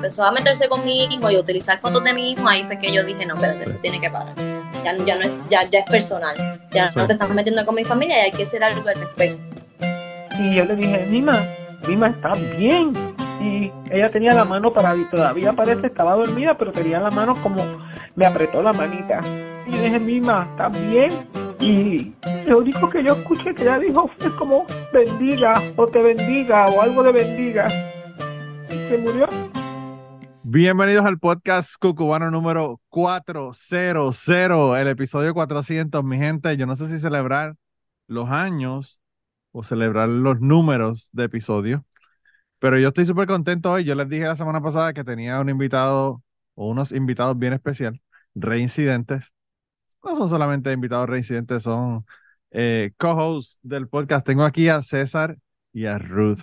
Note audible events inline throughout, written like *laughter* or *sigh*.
empezó a meterse con mi hijo y a utilizar fotos de mi hijo, ahí fue que yo dije, no, espérate, Sí. tiene que parar. Ya, ya no es, ya, ya es personal. Ya Sí. no te estás metiendo con mi familia y hay que hacer algo al respecto. Y yo le dije, Mima, Mima está bien. Y ella tenía la mano para todavía parece estaba dormida, pero tenía la mano como me apretó la manita. Y yo dije, Mima, está bien. Y lo único que yo escuché que ella dijo fue como bendiga o te bendiga o algo de bendiga. Y se murió. Bienvenidos al podcast cucubano número 400, el episodio 400, mi gente. Yo no sé si celebrar los años o celebrar los números de episodios, pero yo estoy súper contento hoy. Yo les dije la semana pasada que tenía un invitado o unos invitados bien especial, reincidentes. No son solamente invitados reincidentes, son eh, co-hosts del podcast. Tengo aquí a César y a Ruth.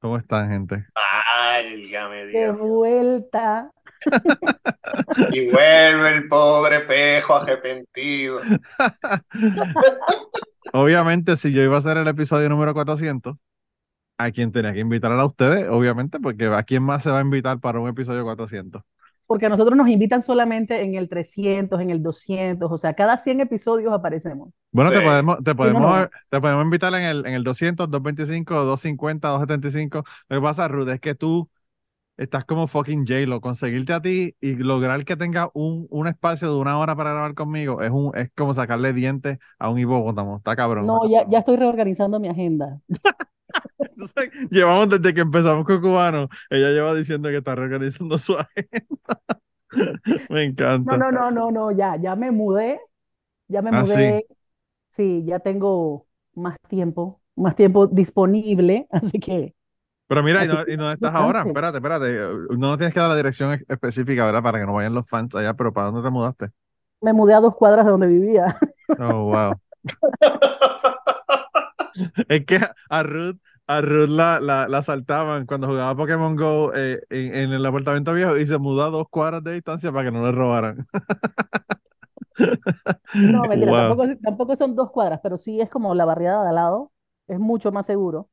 ¿Cómo están, gente? Válgame De Dios. vuelta. *laughs* Y vuelve el pobre pejo arrepentido. *laughs* Obviamente, si yo iba a hacer el episodio número 400, a quien tenía que invitar era a ustedes, obviamente, porque ¿a quién más se va a invitar para un episodio 400? Porque a nosotros nos invitan solamente en el 300, en el 200, o sea, cada 100 episodios aparecemos. Bueno, te Sí. podemos, te podemos, no. te podemos invitar en el, en el 200, 225, 250, 275. Lo que pasa, Ruth, es que tú estás como fucking J-Lo. Conseguirte a ti y lograr que tenga un, un espacio de una hora para grabar conmigo es, un, es como sacarle dientes a un hipopótamo. Está cabrón. No, ya, ya estoy reorganizando mi agenda. *laughs* Entonces, llevamos desde que empezamos con Cubano, ella lleva diciendo que está reorganizando su *laughs* agenda. Me encanta. No, no, no, no, no, ya, ya me mudé, ya me Ah, mudé. Sí, ya tengo más tiempo, más tiempo disponible, *laughs* así que Pero mira, ¿y, no- que y dónde estás ahora? Espérate, espérate. No tienes que dar la dirección específica, ¿verdad? Para que no vayan los fans allá, pero ¿para dónde te mudaste? me mudé a dos cuadras de donde vivía. Oh, wow. *laughs* *laughs* Es que a Ruth, a Ruth la, la, la asaltaban cuando jugaba Pokémon Go eh, en, en el apartamento viejo y se mudó a dos cuadras de distancia para que no le robaran. *laughs* No, mentira, Wow. tampoco, tampoco son dos cuadras, pero sí es como la barriada de al lado, es mucho más seguro.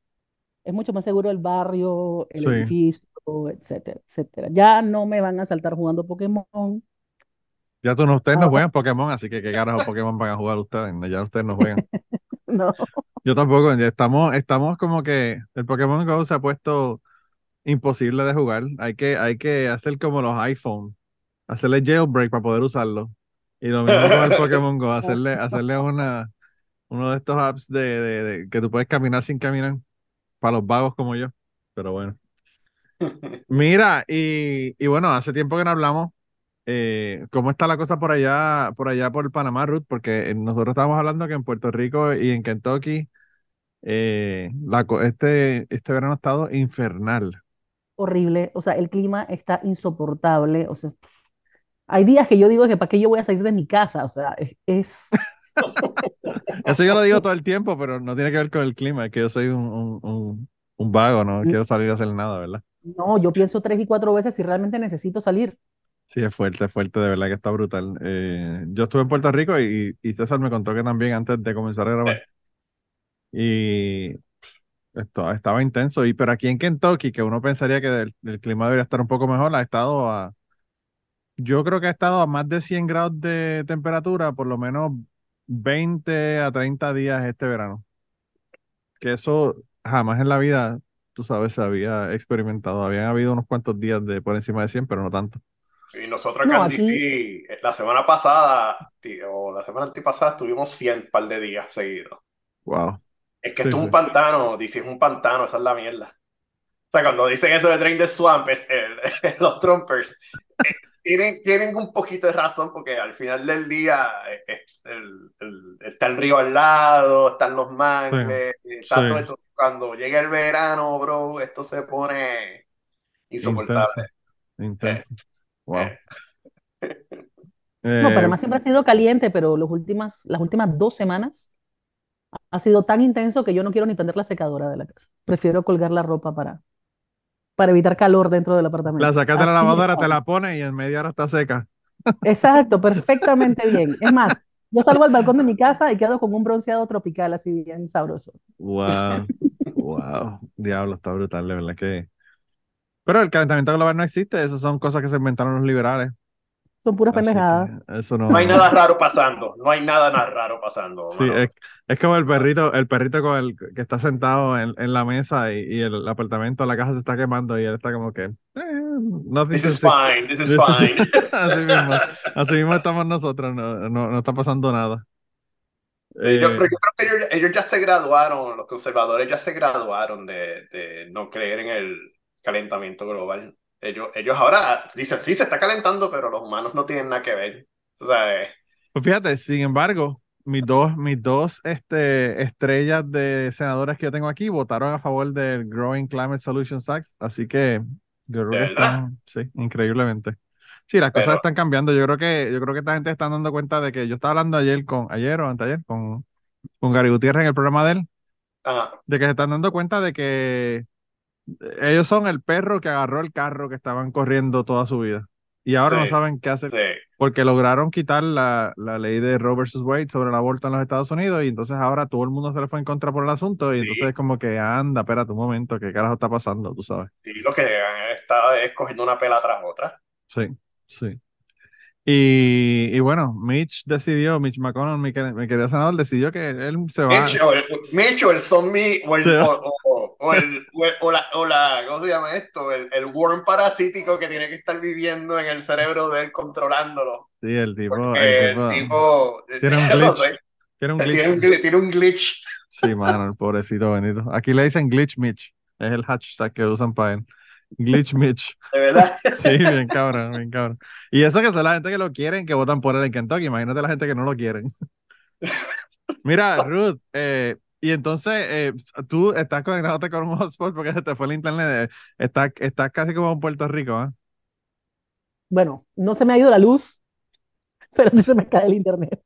Es mucho más seguro el barrio, el Sí. edificio, etcétera, etcétera. Ya no me van a saltar jugando Pokémon. Ya tú no, ustedes no Ahora- juegan Pokémon, así que qué carajo Pokémon van a jugar ustedes. Ya ustedes no juegan. *laughs* No, Yo tampoco, estamos, estamos como que el Pokémon Go se ha puesto imposible de jugar. Hay que, hay que hacer como los iPhone, hacerle jailbreak para poder usarlo. Y lo mismo con el Pokémon Go, hacerle, hacerle una, uno de estos apps de, de- de que tú puedes caminar sin caminar, para los vagos como yo. Pero bueno. *laughs* Mira, y, y bueno, hace tiempo que no hablamos. Eh, ¿cómo está la cosa por allá, por allá por Panamá, Ruth? Porque eh, nosotros estábamos hablando que en Puerto Rico y en Kentucky eh, la, este, este verano ha estado infernal. horrible. O sea, el clima está insoportable. O sea, hay días que yo digo que para qué yo voy a salir de mi casa. O sea, es, es- *laughs* Eso yo lo digo todo el tiempo, pero no tiene que ver con el clima, es que yo soy un, un, un, un vago, no quiero salir a hacer nada, ¿verdad? no, yo pienso tres y cuatro veces si realmente necesito salir. Sí, es fuerte, es fuerte, de verdad que está brutal. Eh, yo estuve en Puerto Rico y, y César me contó que también antes de comenzar a grabar. Y esto estaba intenso. Y pero aquí en Kentucky, que uno pensaría que el, el clima debería estar un poco mejor, ha estado a, yo creo que ha estado a más de 100 grados de temperatura, por lo menos 20 a 30 días este verano. Que eso jamás en la vida, tú sabes, se había experimentado. Habían habido unos cuantos días de por encima de 100, pero no tanto. Y nosotros No, acá en aquí- DC, la semana pasada, tío, o la semana antipasada, estuvimos 100 par de días seguidos. Wow. Es que Sí, esto es sí. un pantano, DC es un pantano, esa es la mierda. O sea, cuando dicen eso de Train the Swamp, es el- *laughs* los Trumpers, eh, tienen, tienen un poquito de razón porque al final del día eh, eh, el- el- está el río al lado, están los mangles, está Sí. todo esto. Cuando llega el verano, bro, esto se pone insoportable. Intenso. Intenso. Wow. Eh, *laughs* No, Eh, Panamá siempre ha sido caliente, pero los últimas, las últimas dos semanas ha sido tan intenso que yo no quiero ni prender la secadora de la casa. Prefiero colgar la ropa para, para evitar calor dentro del apartamento. la sacas de la lavadora, te la pones y en media hora está seca. Exacto, perfectamente bien. Es más, yo salgo al balcón de mi casa y quedo con un bronceado tropical así bien sabroso. Wow. Wow. *laughs* Diablo, está brutal, de verdad que. Pero el calentamiento global no existe, esas son cosas que se inventaron los liberales. Son puras pendejadas. eso no. No hay nada raro pasando. No hay nada, nada raro pasando. Sí, es, es como el perrito, el perrito con el que está sentado en, en la mesa y, y el apartamento, la casa se está quemando y él está como que. Eh, nothing This is fine, this is *laughs* fine. *laughs* así mismo, así mismo estamos nosotros, no, no, no está pasando nada. Eh, yo, pero yo creo que ellos, ellos ya se graduaron, los conservadores ya se graduaron de, de no creer en el calentamiento global. Ellos, ellos ahora dicen, sí, se está calentando, pero los humanos no tienen nada que ver. O sea, eh, Pues fíjate, sin embargo, mis dos, mis dos este, estrellas de senadores que yo tengo aquí votaron a favor del Growing Climate Solutions Act, así que yo creo ¿De que están, sí, increíblemente. Sí, las cosas Pero- están cambiando. Yo creo que, yo creo que esta gente está dando cuenta de que yo estaba hablando ayer con, ayer o anteayer, con, con Gary Gutiérrez en el programa de él, ajá, de que se están dando cuenta de que ellos son el perro que agarró el carro que estaban corriendo toda su vida. Y ahora no saben qué hacer sí. porque lograron quitar la, la ley de Roe versus Wade sobre el aborto en los Estados Unidos y entonces ahora todo el mundo se le fue en contra por el asunto y Sí. entonces es como que anda, espérate un momento, ¿qué carajo está pasando? Tú sabes. Sí, lo que han estado es cogiendo una pela tras otra. Sí, sí. Y, y bueno, Mitch decidió, Mitch McConnell, mi, mi querido senador, decidió que él se va. Mitch o el, Mitch o el zombie o, el, o, o- o el, o, el- o la, o la- ¿cómo se llama esto? El, el worm parasítico que tiene que estar viviendo en el cerebro de él controlándolo. Sí, el tipo, el tipo tipo, tiene un *laughs* no glitch. sé, tiene un tiene un, glitch. gli- tiene un glitch. Sí, mano, el pobrecito Benito. Aquí le dicen glitch Mitch. Es el hashtag que usan para él. Glitch Mitch. De verdad. *laughs* Sí, bien cabrón, bien cabrón. Y eso que son la gente que lo quieren, que votan por él en Kentucky. Imagínate la gente que no lo quieren. *laughs* Mira, Ruth, eh, y entonces eh, tú estás conectándote con un hotspot porque se te fue el internet. eh, Estás, estás casi como en Puerto Rico, ¿ah? Bueno, no se me ha ido la luz, *laughs* pero sí se me cae el internet.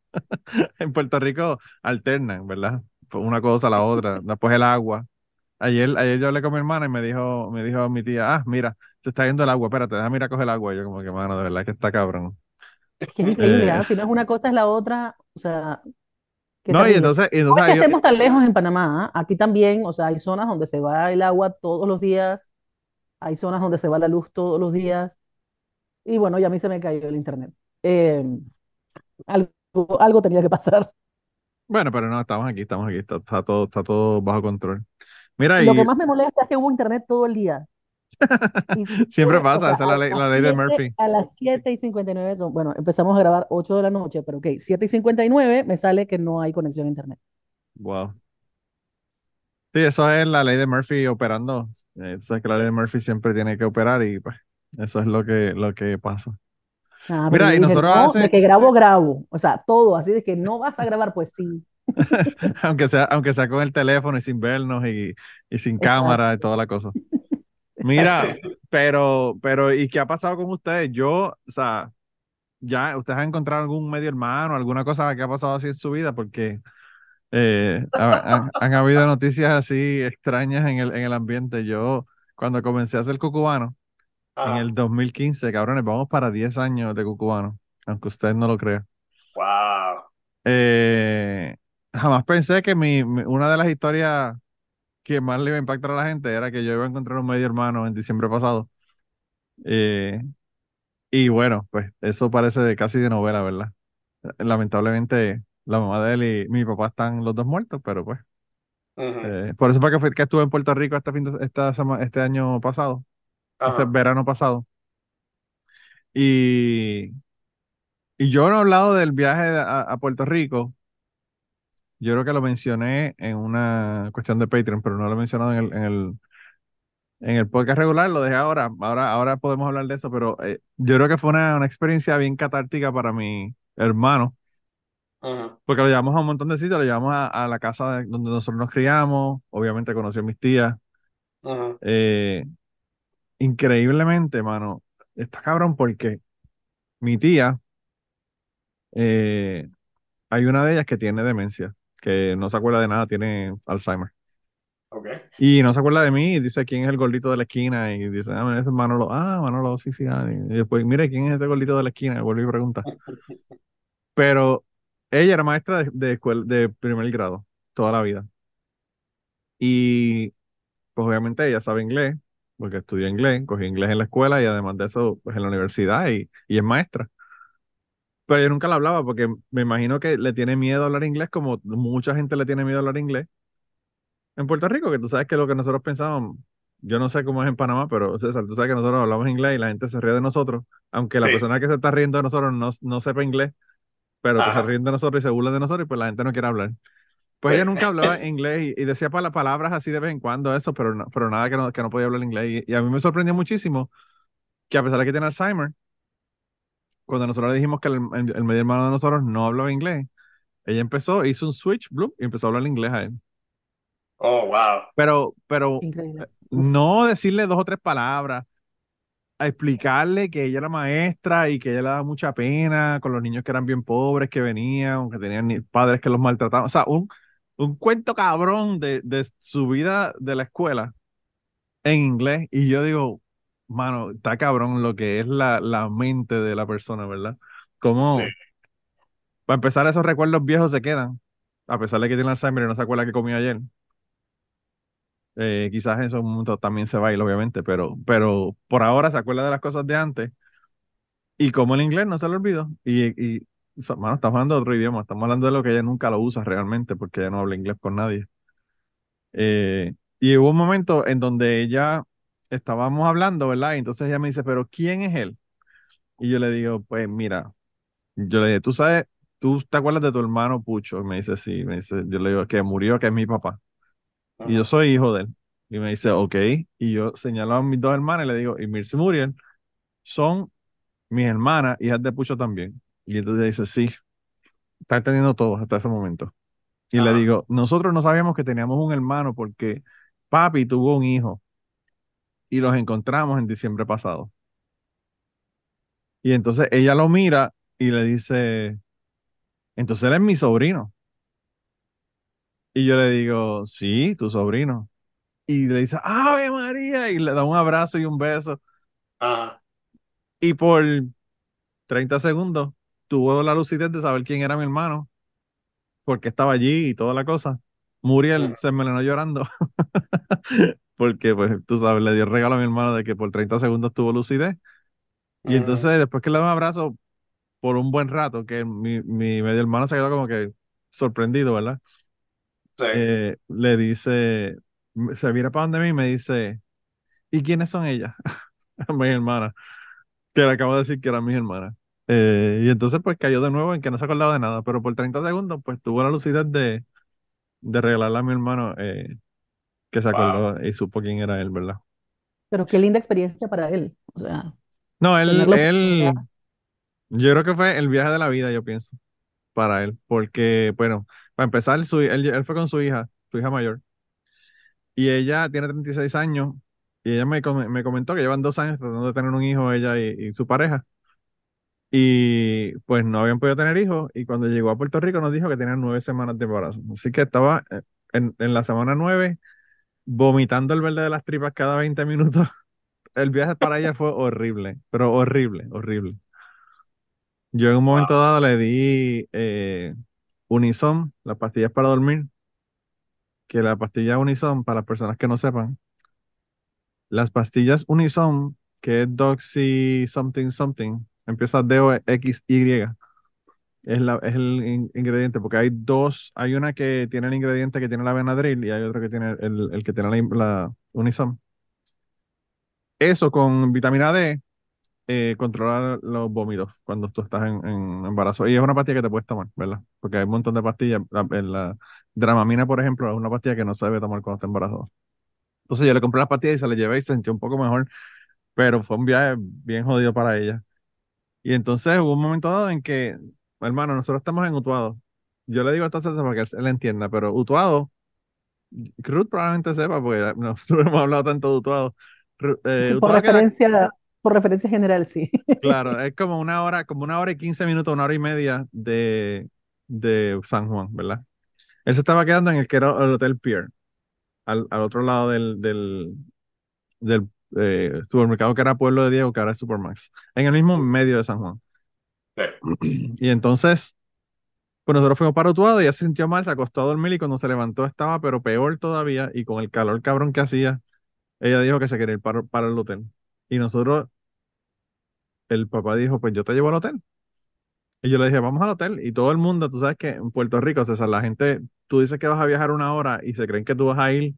En Puerto Rico alternan, ¿verdad? Una cosa a la otra. Después el agua. Ayer, ayer yo hablé con mi hermana y me dijo, me dijo mi tía, ah, mira, se está yendo el agua, espérate, déjame ir a coger el agua. Y yo como que, mano, de verdad que está cabrón. Es que Eh. ¿ah? Si no es una cosa, es la otra. O sea, No, y entonces, y No entonces es que ahí- estemos tan lejos en Panamá, ¿ah? Aquí también, o sea, hay zonas donde se va el agua todos los días, hay zonas donde se va la luz todos los días, y bueno, ya a mí se me cayó el internet. Eh, algo, algo tenía que pasar. Bueno, pero no, estamos aquí, estamos aquí, está, está todo, está todo bajo control. Mira, Lo y que más me molesta es que hubo internet todo el día. *laughs* Siempre fue, o pasa, sea, esa es la ley, la ley de 7 Murphy. A las 7 y 59 son, bueno, empezamos a grabar 8 de la noche, pero ok, 7 y 59 me sale que no hay conexión a internet. Wow. Sí, eso es la ley de Murphy operando. Eh, sabes que la ley de Murphy siempre tiene que operar y pues eso es lo que, lo que pasa. Ah, Mira, y dije, nosotros no, hace- de que grabo, grabo. O sea, todo, así de que no vas a grabar, pues sí. *laughs* Aunque sea, aunque sea con el teléfono y sin vernos y, y sin Exacto. cámara y toda la cosa. Mira, *laughs* pero, pero, ¿y qué ha pasado con ustedes? Yo, o sea, ya, ¿ustedes han encontrado algún medio hermano, alguna cosa que ha pasado así en su vida? Porque eh, ha- han, han habido noticias así extrañas en el, en el ambiente. Yo, cuando comencé a hacer cucubano, en el 2015, cabrones, vamos para 10 años de cucubano, aunque usted no lo crea. Wow. Eh, jamás pensé que mi, mi- una de las historias que más le iba a impactar a la gente era que yo iba a encontrar un medio hermano en diciembre pasado. Eh, y bueno, pues eso parece de casi de novela, ¿verdad? Lamentablemente, la mamá de él y mi papá están los dos muertos, pero pues. Eh, por eso fue que, fui- que estuve en Puerto Rico este, fin de- esta sema- este año pasado, este verano pasado. Y, y yo no he hablado del viaje a, a Puerto Rico. Yo creo que lo mencioné en una cuestión de Patreon, pero no lo he mencionado en el, en el, en el podcast regular, lo dejé ahora. Ahora, ahora podemos hablar de eso, pero eh, yo creo que fue una, una experiencia bien catártica para mi hermano, porque lo llevamos a un montón de sitios, lo llevamos a, a la casa de- donde nosotros nos criamos, obviamente conoció a mis tías. Eh, increíblemente, mano, está cabrón porque mi tía, eh, hay una de ellas que tiene demencia, que no se acuerda de nada, tiene Alzheimer. Ok. Y no se acuerda de mí y dice quién es el gordito de la esquina y dice, ah, ese es Manolo, ah, Manolo, sí, sí, ah", y después, mire, ¿quién es ese gordito de la esquina? Y vuelve y pregunta. *laughs* Pero ella era maestra de, de, escuela, de primer grado toda la vida. Y pues obviamente ella sabe inglés porque estudió inglés, cogió inglés en la escuela y además de eso, pues en la universidad y, y es maestra. Pero yo nunca la hablaba porque me imagino que le tiene miedo a hablar inglés como mucha gente le tiene miedo a hablar inglés. En Puerto Rico, que tú sabes que lo que nosotros pensábamos, yo no sé cómo es en Panamá, pero César, tú sabes que nosotros hablamos inglés y la gente se ríe de nosotros, aunque la Sí. persona que se está riendo de nosotros no, no sepa inglés, pero que se ríen de nosotros y se burlan de nosotros y pues la gente no quiere hablar. Pues Pues- ella nunca hablaba *laughs* inglés y, y decía pa- palabras así de vez en cuando, eso, pero, no- pero nada que no, que no podía hablar inglés. Y, y a mí me sorprendió muchísimo que a pesar de que tiene Alzheimer, cuando nosotros le dijimos que el, el- el medio hermano de nosotros no hablaba inglés, ella empezó, hizo un switch, bloop, y empezó a hablar inglés a él. Oh, wow. Pero, pero Increíble. no decirle dos o tres palabras, a explicarle que ella era maestra y que ella le daba mucha pena con los niños que eran bien pobres, que venían, que tenían padres que los maltrataban. O sea, un, un cuento cabrón de, de su vida de la escuela en inglés. Y yo digo, mano, está cabrón lo que es la, la mente de la persona, ¿verdad? Como, Sí. para empezar, esos recuerdos viejos se quedan, a pesar de que tiene Alzheimer y no se acuerda que comió ayer. Eh, quizás en esos momentos también se baila, obviamente, pero, pero por ahora se acuerda de las cosas de antes. Y como el inglés no se le olvidó. Y, y mano, estamos hablando de otro idioma, estamos hablando de lo que ella nunca lo usa realmente, porque ella no habla inglés con nadie. Eh, y hubo un momento en donde ella estábamos hablando, ¿verdad? Y entonces ella me dice, pero ¿quién es él? Y yo le digo, pues mira, yo le dije, tú sabes, tú te acuerdas de tu hermano Pucho. Y me dice, sí, me dice, yo le digo que murió, que es mi papá. Y yo soy hijo de él. Y me dice, ok. Y yo señalo a mis dos hermanas y le digo, y Mirce y Muriel son mis hermanas, hijas de Pucho también. Y entonces dice, sí, está entendiendo todo hasta ese momento. Y le digo, nosotros no sabíamos que teníamos un hermano porque papi tuvo un hijo y los encontramos en diciembre pasado. Y entonces ella lo mira y le dice, entonces él es mi sobrino. Y yo le digo, sí, tu sobrino. Y le dice, ¡Ave María! Y le da un abrazo y un beso. Ajá. Y por 30 segundos tuvo la lucidez de saber quién era mi hermano, porque estaba allí y toda la cosa. Muriel se envenenó llorando, *laughs* porque pues tú sabes, le dio el regalo a mi hermano de que por 30 segundos tuvo lucidez. Y entonces después que le da un abrazo por un buen rato, que mi, mi medio hermano se quedó como que sorprendido, ¿verdad? Sí. Eh, le dice, se mira para donde mí y me dice, ¿y quiénes son ellas? *laughs* mis hermanas, que le acabo de decir que eran mis hermanas. Eh, y entonces pues cayó de nuevo en que no se acordaba de nada, pero por 30 segundos pues tuvo la lucidez de, de regalarle a mi hermano eh, que se Wow. acordó y supo quién era él, ¿verdad? Pero qué linda experiencia para él. O sea, No, él, él, yo creo que fue el viaje de la vida, yo pienso, para él, porque, bueno, para empezar, su, él, él fue con su hija, su hija mayor, y ella tiene 36 años, y ella me, com- me comentó que llevan dos años tratando de tener un hijo, ella y, y su pareja, y pues no habían podido tener hijos, y cuando llegó a Puerto Rico nos dijo que tenían nueve semanas de embarazo, así que estaba eh, en, en la semana nueve vomitando el verde de las tripas cada 20 minutos. *laughs* El viaje para ella fue horrible, pero horrible, horrible. Yo en un momento Wow. dado le di eh, Unison, las pastillas para dormir, que la pastilla Unison, para las personas que no sepan, las pastillas Unison, que es Doxy something something, empieza D-O-X-Y, es, la, es el in- ingrediente, porque hay dos, hay una que tiene el ingrediente que tiene la Benadryl y hay otro que tiene el, el que tiene la, la. Eso con vitamina D eh, controla los vómitos cuando tú estás en, en embarazo. Y es una pastilla que te puedes tomar, ¿verdad? Porque hay un montón de pastillas. La, en la Dramamina, por ejemplo, es una pastilla que no se debe tomar cuando está embarazado. Entonces yo le compré las pastillas y se las llevé y se sintió un poco mejor, pero fue un viaje bien jodido para ella. Y entonces hubo un momento dado en que, hermano, nosotros estamos en Utuado. Yo le digo esta salsa para que él, él entienda, pero Utuado, Ruth probablemente sepa, porque *laughs* nosotros hemos hablado tanto de Utuado. Eh, por Utuado queda referencia, por referencia general, sí. *laughs* Claro, es como una hora, como una hora y quince minutos, una hora y media de, de San Juan, ¿verdad? Él se estaba quedando en el que era el Hotel Pier, al, al otro lado del, del, del eh, supermercado que era Pueblo de Diego, que ahora es Supermax, en el mismo medio de San Juan. *clears throat* Y entonces, pues nosotros fuimos para Utuado y ella se sintió mal, se acostó a dormir y cuando se levantó estaba, pero peor todavía, y con el calor cabrón que hacía, ella dijo que se quería ir para, para el hotel. Y nosotros, el papá dijo, pues yo te llevo al hotel. Y yo le dije, vamos al hotel. Y todo el mundo, tú sabes que en Puerto Rico, César, la gente, tú dices que vas a viajar una hora y se creen que tú vas a ir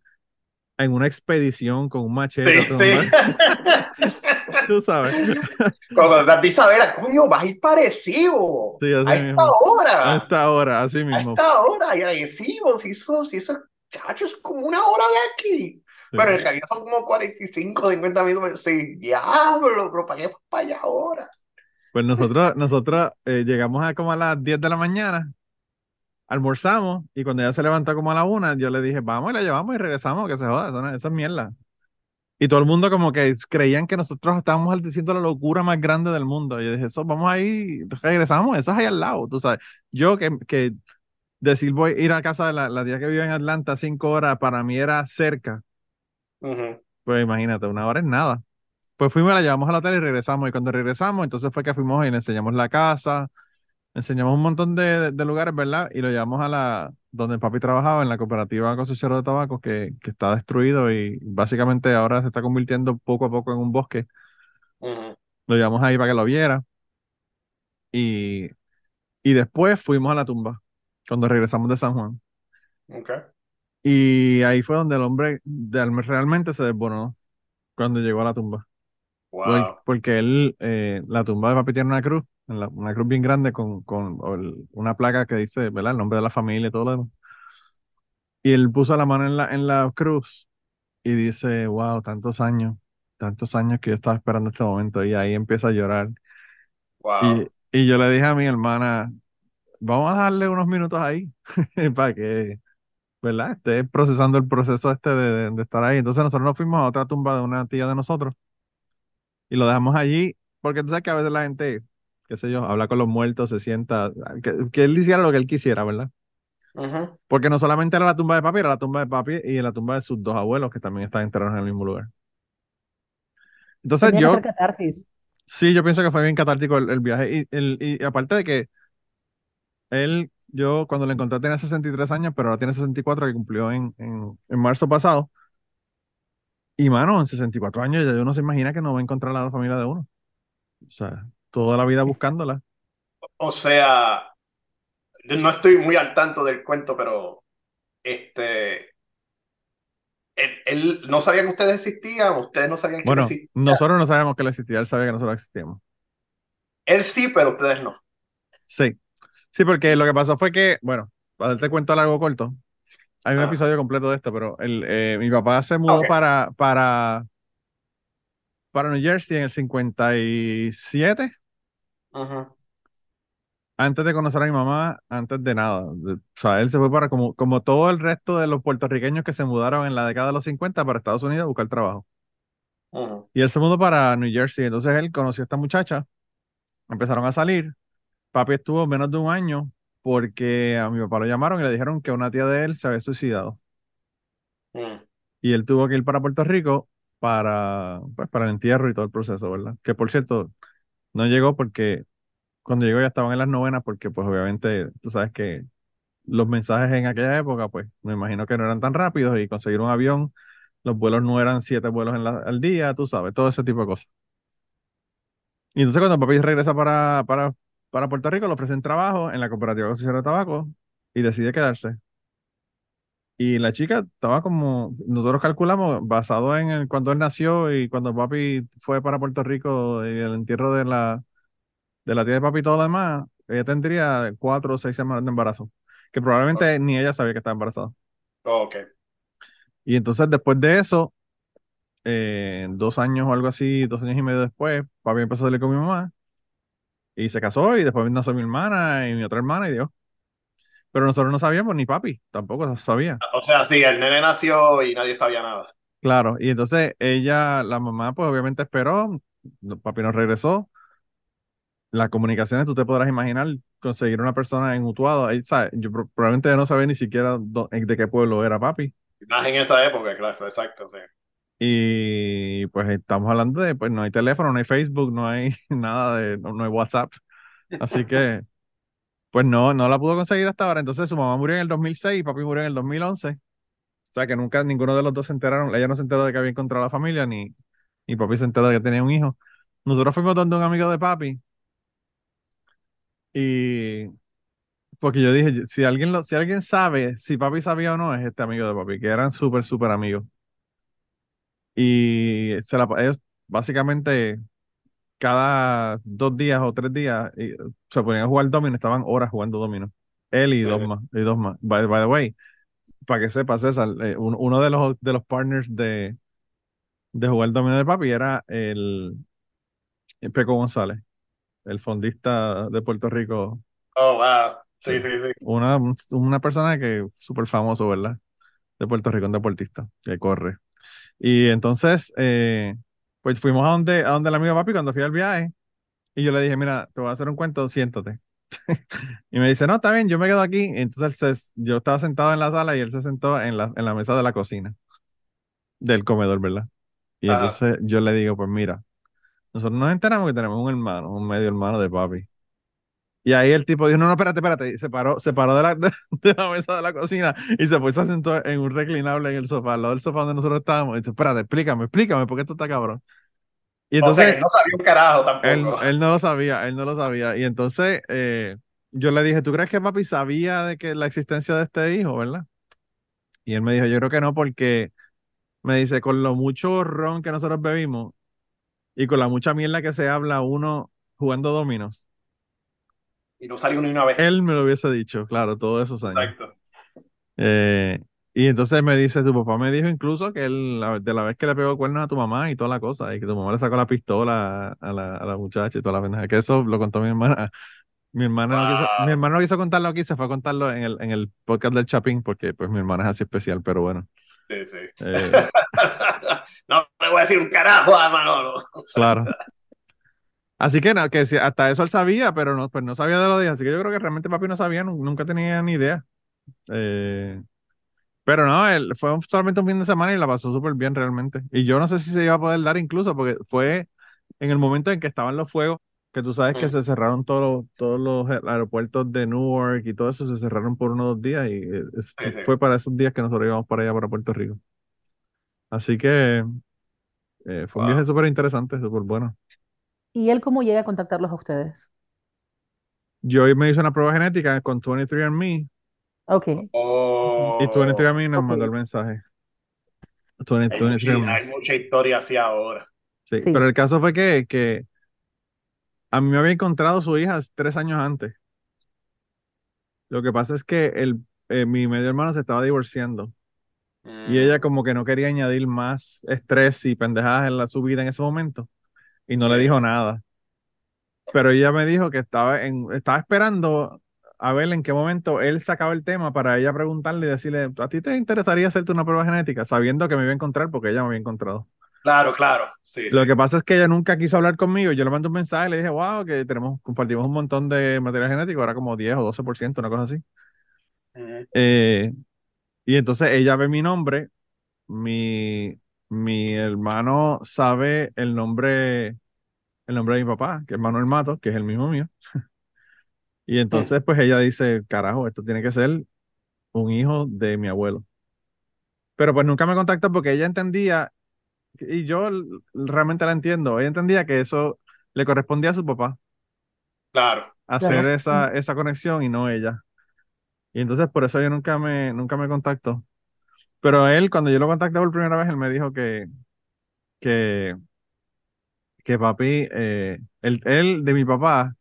en una expedición con un machete. Sí, *laughs* Tú sabes. Cuando de Isabela, coño, vas a ir parecido. Sí, así a mismo. esta hora. A esta hora, así A mismo. esta hora. Y agresivo, si eso, si eso, chacho, es como una hora de aquí. Sí. Pero en realidad son como 45, 50 minutos. Sí, diablo, pero ¿para qué para allá ahora? Pues nosotros, nosotros eh, llegamos a como a las 10 de la mañana, almorzamos y cuando ella se levantó como a la una, yo le dije, vamos y la llevamos y regresamos, que se joda, eso, no- eso es mierda. Y todo el mundo como que creían que nosotros estábamos diciendo la locura más grande del mundo. Y yo dije, eso, vamos ahí, regresamos, eso es ahí al lado, tú sabes. Yo que, que decir voy a ir a casa de la, la tía que vive en Atlanta cinco horas, para mí era cerca. Ujú. Pues imagínate, una hora es nada. Pues fuimos, la llevamos al hotel y regresamos. Y cuando regresamos, entonces fue que fuimos y le enseñamos la casa, enseñamos un montón de, lugares, ¿verdad? Y lo llevamos a la, donde papi trabajaba, en la cooperativa cosechero de tabaco, que, que está destruido y básicamente ahora se está convirtiendo poco a poco en un bosque. Lo llevamos ahí para que lo viera. Y, y después fuimos a la tumba, cuando regresamos de San Juan. Ok. Y ahí fue donde el hombre realmente se desboronó, cuando llegó a la tumba. Wow. porque él, eh, la tumba de papi tiene una cruz, en la- una cruz bien grande con, con el- una placa que dice, ¿verdad? El nombre de la familia y todo lo demás. Y él puso la mano en la, en la cruz y dice, wow, tantos años, tantos años que yo estaba esperando este momento. Y ahí empieza a llorar. Wow. Y, y yo le dije a mi hermana, vamos a darle unos minutos ahí *laughs* para que, ¿verdad? Esté procesando el proceso este de, de- de estar ahí. Entonces nosotros nos fuimos a otra tumba de una tía de nosotros y lo dejamos allí, porque tú sabes que a veces la gente, qué sé yo, habla con los muertos, se sienta, que, que él hiciera lo que él quisiera, ¿verdad? Porque no solamente era la tumba de papi, era la tumba de papi y la tumba de sus dos abuelos que también están enterrados en el mismo lugar. Entonces Tenía yo, sí, yo pienso que fue bien catártico el, el viaje y, el, y aparte de que él, yo cuando lo encontré tenía 63 años, pero ahora tiene 64 que cumplió en, en, en marzo pasado. Y mano, en 64 años ya uno se imagina que no va a encontrar a la familia de uno. O sea, toda la vida buscándola. O sea, yo no estoy muy al tanto del cuento, pero este, él, él- no sabía que ustedes existían, ustedes no sabían que Bueno, él existía. nosotros no sabíamos que él existía, él sabía que nosotros existíamos. Él sí, pero ustedes no. Sí, sí, porque lo que pasó fue que, bueno, para darte cuenta largo corto, hay un Ah. episodio completo de esto, pero el, eh, mi papá se mudó para, para, para New Jersey en el 57, Antes de conocer a mi mamá, antes de nada. O sea, él se fue para, como, como todo el resto de los puertorriqueños que se mudaron en la década de los 50 para Estados Unidos a buscar trabajo. Y él se mudó para New Jersey. Entonces él conoció a esta muchacha, empezaron a salir. Papi estuvo menos de un año porque a mi papá lo llamaron y le dijeron que una tía de él se había suicidado. Mm. Y él tuvo que ir para Puerto Rico para, pues, para el entierro y todo el proceso, ¿verdad? Que por cierto, no llegó porque cuando llegó ya estaban en las novenas porque pues obviamente tú sabes que los mensajes en aquella época pues me imagino que no eran tan rápidos y conseguir un avión, los vuelos no eran siete vuelos en al día, tú sabes, todo ese tipo de cosas. Y entonces cuando papi regresa para, para, para Puerto Rico, le ofrecen trabajo en la cooperativa cosechera de tabaco y decide quedarse. Y la chica estaba como, nosotros calculamos, basado en el- cuando él nació y cuando papi fue para Puerto Rico y el entierro de la, de la tía de papi y todo lo demás, ella tendría cuatro o seis semanas de embarazo, que probablemente ni ella sabía que estaba embarazada. Ok. Y entonces después de eso, eh, dos años o algo así, dos años y medio después, papi empezó a salir con mi mamá y se casó y después nació mi hermana y mi otra hermana y Dios. Pero nosotros no sabíamos, ni papi tampoco sabía. O sea, sí, el nene nació y nadie sabía nada. Claro, y entonces ella, la mamá, pues obviamente esperó, papi nos regresó. Las comunicaciones, tú te podrás imaginar conseguir una persona en Utuado, ahí, ¿sabes? Yo pro- probablemente no sabía ni siquiera dó- de qué pueblo era papi. Más en esa época, claro, exacto, sí. Y pues estamos hablando de, pues no hay teléfono, no hay Facebook, no hay *laughs* nada de, no, no hay WhatsApp. Así que, pues no, no la pudo conseguir hasta ahora. Entonces su mamá murió en el 2006 y papi murió en el 2011. O sea, que nunca ninguno de los dos se enteraron, ella no se enteró de que había encontrado a la familia, ni, ni papi se enteró de que tenía un hijo. Nosotros fuimos donde un amigo de papi y porque yo dije, si alguien lo, si alguien sabe si papi sabía o no, es este amigo de papi, que eran súper, súper amigos. Y se la, ellos básicamente cada dos días o tres días y, se ponían a jugar domino, estaban horas jugando domino. Él y dos más, y dos más. By, by the way, para que sepas, César, eh, un- uno de los, de los partners de, de jugar domino de papi era el, el Peco González, el fondista de Puerto Rico. Oh, wow. Sí, Sí. sí, sí. Una, una persona que súper famoso, ¿verdad? De Puerto Rico, un deportista que corre. Y entonces, eh, pues fuimos a donde, a donde el amigo papi cuando fui al viaje. Y yo le dije, mira, te voy a hacer un cuento, siéntate. *laughs* Y me dice, no, está bien, yo me quedo aquí. Entonces él se- yo estaba sentado en la sala y él se sentó en la, en la mesa de la cocina, del comedor, ¿verdad? Y Ajá. entonces yo le digo, pues mira, nosotros nos enteramos que tenemos un hermano, un medio hermano de papi. Y ahí el tipo dijo, no, no, espérate, espérate. Y se paró, se paró de la, *laughs* de, de la mesa de la cocina y se puso a sentar en un reclinable en el sofá, al lado del sofá donde nosotros estábamos. Y dice, espérate, explícame, explícame, ¿por qué esto está cabrón? Y O sea, entonces no sabía un carajo él, tampoco. él no lo sabía, él no lo sabía. Y entonces eh, yo le dije, ¿tú crees que papi sabía de que la existencia de este hijo, verdad? Y él me dijo, yo creo que no, porque me dice, con lo mucho ron que nosotros bebimos y con la mucha mierda que se habla uno jugando dominos, Y no salió ni una vez. él me lo hubiese dicho, claro, todos esos años. Exacto. Eh, y entonces me dice, tu papá me dijo incluso que él, de la vez que le pegó cuernos a tu mamá y toda la cosa, y que tu mamá le sacó la pistola a la, a la muchacha y toda la pendeja, que eso lo contó mi hermana. Mi hermana no quiso, mi Wow. hermana no quiso contarlo aquí, se fue a contarlo en el, en el podcast del Chapín, porque pues mi hermana es así especial, pero bueno. Sí, sí. eh, *laughs* no le voy a decir un carajo a Manolo. claro. Así que, no, que si- hasta eso él sabía, pero no, pues no sabía de los días. Así que yo creo que realmente papi no sabía, nu- nunca tenía ni idea. Eh, pero no, él fue solamente un fin de semana y la pasó súper bien realmente. Y yo no sé si se iba a poder dar incluso, porque fue en el momento en que estaban los fuegos, que tú sabes que Mm. se cerraron todos, todos los aeropuertos de Newark y todo eso, se cerraron por uno o dos días y eh, es- Sí, sí. fue para esos días que nosotros íbamos para allá, para Puerto Rico. Así que eh, fue un viaje súper interesante, súper bueno. ¿Y él cómo llega a contactarlos a ustedes? Yo me hice una prueba genética con 23andMe Ok, Oh. y 23andMe nos Ok. mandó el mensaje. 20 Hay mucha, 23andMe. hay mucha historia así ahora. Sí, Sí. pero el caso fue que, que a mí me había encontrado su hija tres años antes. Lo que pasa es que el, eh, mi medio hermano se estaba divorciando y ella Mm. como que no quería añadir más estrés y pendejadas en la, su vida en ese momento y no le dijo nada. Pero ella me dijo que estaba, en, estaba esperando a ver en qué momento él sacaba el tema para ella preguntarle y decirle, ¿a ti te interesaría hacerte una prueba genética? Sabiendo que me iba a encontrar porque ella me había encontrado. Claro, claro. Sí, Lo sí. que pasa es que ella nunca quiso hablar conmigo. Yo le mandé un mensaje y le dije, wow, que tenemos, compartimos un montón de material genético, era como 10 o 12%, una cosa así. Mm. Eh, y entonces ella ve mi nombre, mi, mi hermano sabe el nombre, el nombre de mi papá, que es Manuel Matos, que es el mismo mío. *laughs* Y entonces, pues ella dice, carajo, esto tiene que ser un hijo de mi abuelo. Pero pues nunca me contactó porque ella entendía, y yo realmente la entiendo, ella entendía que eso le correspondía a su papá. Claro. hacer Claro. esa, esa conexión y no ella. Y entonces por eso ella nunca me, nunca me contactó. Pero él, cuando yo lo contacté por primera vez, él me dijo que, que, que papi, eh, él, él de mi papá,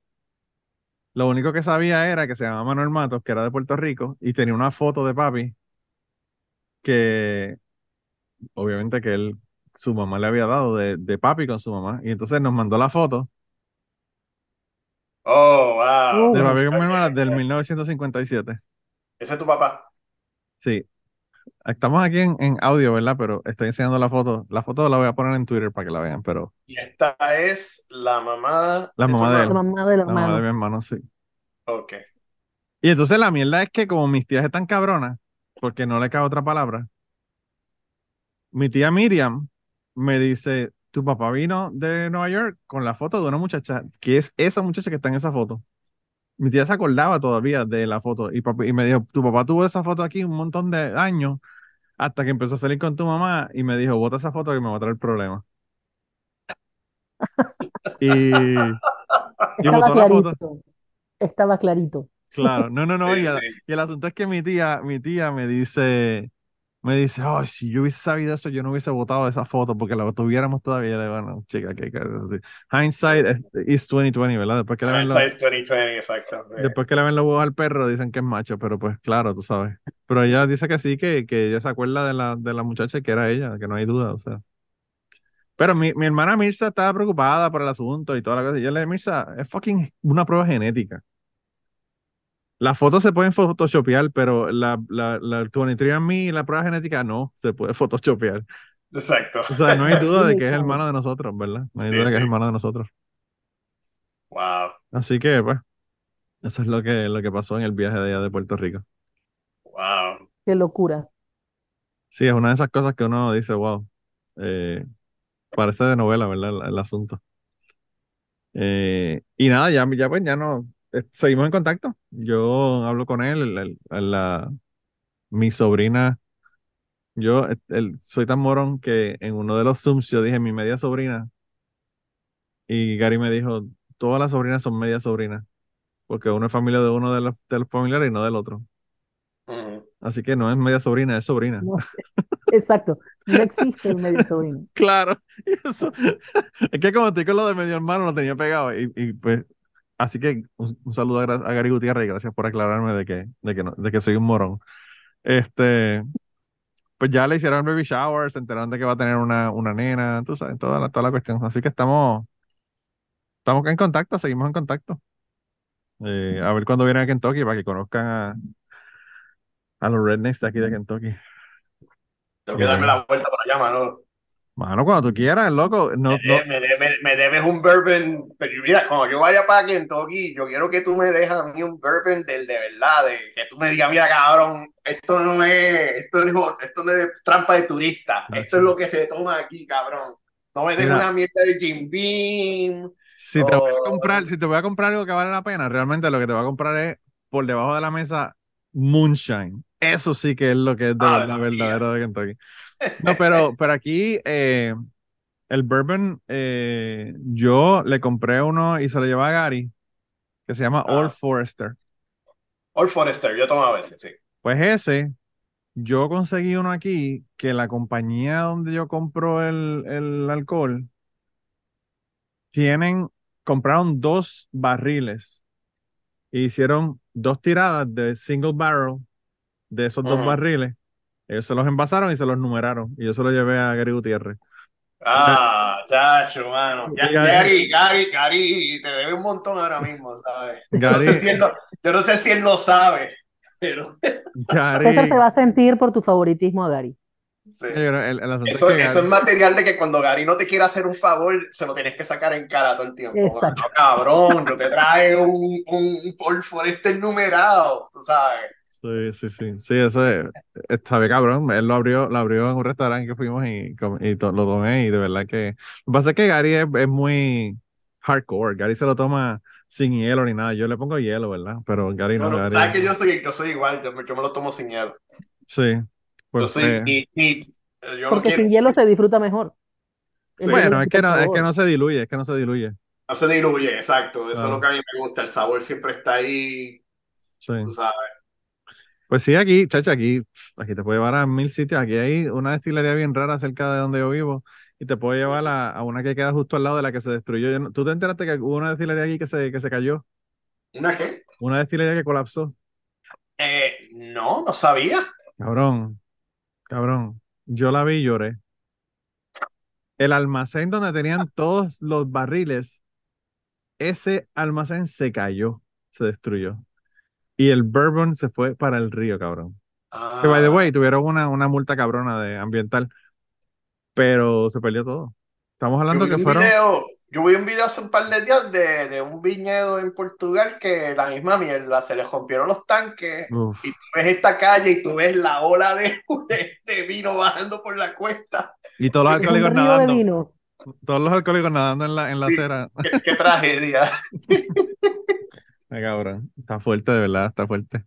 lo único que sabía era que se llamaba Manuel Matos, que era de Puerto Rico, y tenía una foto de papi que obviamente que él, su mamá le había dado de, de papi con su mamá. Y entonces nos mandó la foto Oh, wow. De papi con mi Ok. hermana del 1957. Ese es tu papá. Sí. Estamos aquí en, en audio, ¿verdad? Pero estoy enseñando la foto. La foto la voy a poner en Twitter para que la vean, pero Y esta es la mamá La mamá de la él. mamá del la mamá de mi hermano, sí. Ok. Y entonces la mierda es que como mis tías están cabronas, porque no le cabe otra palabra, mi tía Miriam me dice, tu papá vino de Nueva York con la foto de una muchacha, que es esa muchacha que está en esa foto. Mi tía se acordaba todavía de la foto y, papi, y me dijo, tu papá tuvo esa foto aquí un montón de años Hasta que empezó a salir con tu mamá y me dijo, bota esa foto que me va a traer problemas. Y, *laughs* y Estaba botó la foto. clarito. Estaba clarito. Claro, no, no, no. Sí, Y, el- sí. y el asunto es que mi tía, mi tía me dice, me dice, ay, si yo hubiese sabido eso, yo no hubiese votado esa foto porque la tuviéramos todavía. Bueno, chica, que hindsight is is 2020, ¿verdad? Después que le ven Hindsight's 2020, exacto. después que le ven los huevos al perro, dicen que es macho, pero pues claro, tú sabes. Pero ella dice que sí, que, que ella se acuerda de la, de la muchacha que era ella, que no hay duda, o sea. Pero mi, mi hermana Mirza estaba preocupada por el asunto y toda la cosa. Y yo le dije, Mirza, es fucking una prueba genética. Las fotos se pueden photoshopear, pero la, la, la 23andMe y la prueba genética no se puede *laughs* photoshopear. Exacto. O sea, no hay duda de que es *laughs* hermano de nosotros, ¿verdad? No hay Sí, duda de que es hermano de nosotros. Wow, Así que, pues, eso es lo que, lo que pasó en el viaje de allá de Puerto Rico. wow. Qué locura. Sí, es una de esas cosas que uno dice, wow, eh, parece de novela, ¿verdad? El, el asunto. Eh, y nada, ya, ya pues ya no, seguimos en contacto. Yo hablo con él, el- el- el- la, mi sobrina, yo eh, el- soy tan morón que en uno de los Zooms yo dije mi media sobrina y Gary me dijo, todas las sobrinas son media sobrinas, porque uno es familia de uno de los, de los familiares y no del otro. Así que no es media sobrina, es sobrina. No, exacto. No existe el medio sobrino. *laughs* Claro, eso, *laughs* es que como estoy con lo de medio hermano lo tenía pegado y, y, pues, así que un, un saludo a, Gary Gutiérrez y gracias por aclararme de que, de que, no- de que soy un morón. Este, pues ya le hicieron baby shower, se enteraron de que va a tener una, una nena, tú sabes, toda la, toda la cuestión. Así que estamos, estamos en contacto, seguimos en contacto. Eh, a ver cuándo vienen a Kentucky para que conozcan a, a los rednecks de aquí de Kentucky. Tengo que darme la vuelta para allá, mano. Mano, cuando tú quieras, loco, no, Me, no, me me- me debes un bourbon. Pero mira, cuando yo vaya para Kentucky, yo quiero que tú me dejes a mí un bourbon del de verdad, de que tú me digas, mira, cabrón, esto no es, esto no, esto no es trampa de turista, Ah, esto es lo que se toma aquí, cabrón. No me dejes una mierda de Jim Beam. Si te voy a comprar, si te voy a comprar algo que vale la pena, realmente lo que te voy a comprar es por debajo de la mesa Moonshine. Eso sí que es lo que es de Ave la verdadera de Kentucky. No, pero, pero aquí eh, el bourbon, eh, yo le compré uno y se lo llevé a Gary, que se llama Ah. Old Forester. Old Forester, yo tomo a veces, sí. Pues ese, yo conseguí uno aquí que la compañía donde yo compro el, el alcohol tienen, compraron dos barriles e hicieron dos tiradas de single barrel de esos dos barriles. Ellos se los envasaron y se los numeraron. Y yo se los llevé a Gary Gutiérrez. Ah, chacho, mano. Ya, Gary- Gary, Gary, Gary, te debe un montón ahora mismo, ¿sabes? Yo no Gary, sé si él lo, yo no sé si él lo sabe, pero César Gary, se va a sentir por tu favoritismo a Gary. sí. el, el Eso, que eso es Gary- material de que cuando Gary no te quiere hacer un favor, se lo tienes que sacar en cara todo el tiempo. Exacto. No, cabrón, yo te traigo un, un Ford Forester numerado, tú sabes. Sí, sí, sí. Sí, eso es, está bien cabrón. Él lo abrió, lo abrió en un restaurante que fuimos y, y to- lo tomé y de verdad que... Lo que pasa es que Gary es, es muy hardcore. Gary se lo toma sin hielo ni nada. Yo le pongo hielo, ¿verdad? Pero Gary no, Bueno, Gary... sabes que yo soy, yo soy igual, yo, me- yo me lo tomo sin hielo. Sí. Yo Pues, soy eh. Yo Porque quiero, sin hielo se disfruta mejor. Sí. bueno, es que no, es que no se diluye, es que no se diluye. no se diluye, exacto. Eso Ah. es lo que a mí me gusta. El sabor siempre está ahí, Sí. tú sabes. Pues sí, aquí, chacha, aquí, aquí te puede llevar a mil sitios. Aquí hay una destilería bien rara cerca de donde yo vivo y te puede llevar a, a una que queda justo al lado de la que se destruyó. Yo no- ¿Tú te enteraste que hubo una destilería aquí que se, que se cayó? ¿Una qué? Una destilería que colapsó. Eh, no, no sabía. Cabrón, cabrón. Yo la vi y lloré. El almacén donde tenían todos los barriles, ese almacén se cayó, se destruyó. Y el bourbon se fue para el río, cabrón. Que by the Ah, way, tuvieron una, una multa cabrona de ambiental, pero se perdió todo. Estamos hablando que fueron. video, yo vi un video hace un par de días de, de un viñedo en Portugal que la misma mierda, se les rompieron los tanques Uf, y tú ves esta calle y tú ves la ola de, de, de vino bajando por la cuesta. y todos los alcohólicos nadando. Todos los alcohólicos nadando en la, en la Sí. acera. Qué, qué tragedia. *laughs* Ay, cabrón. Está fuerte, de verdad, está fuerte.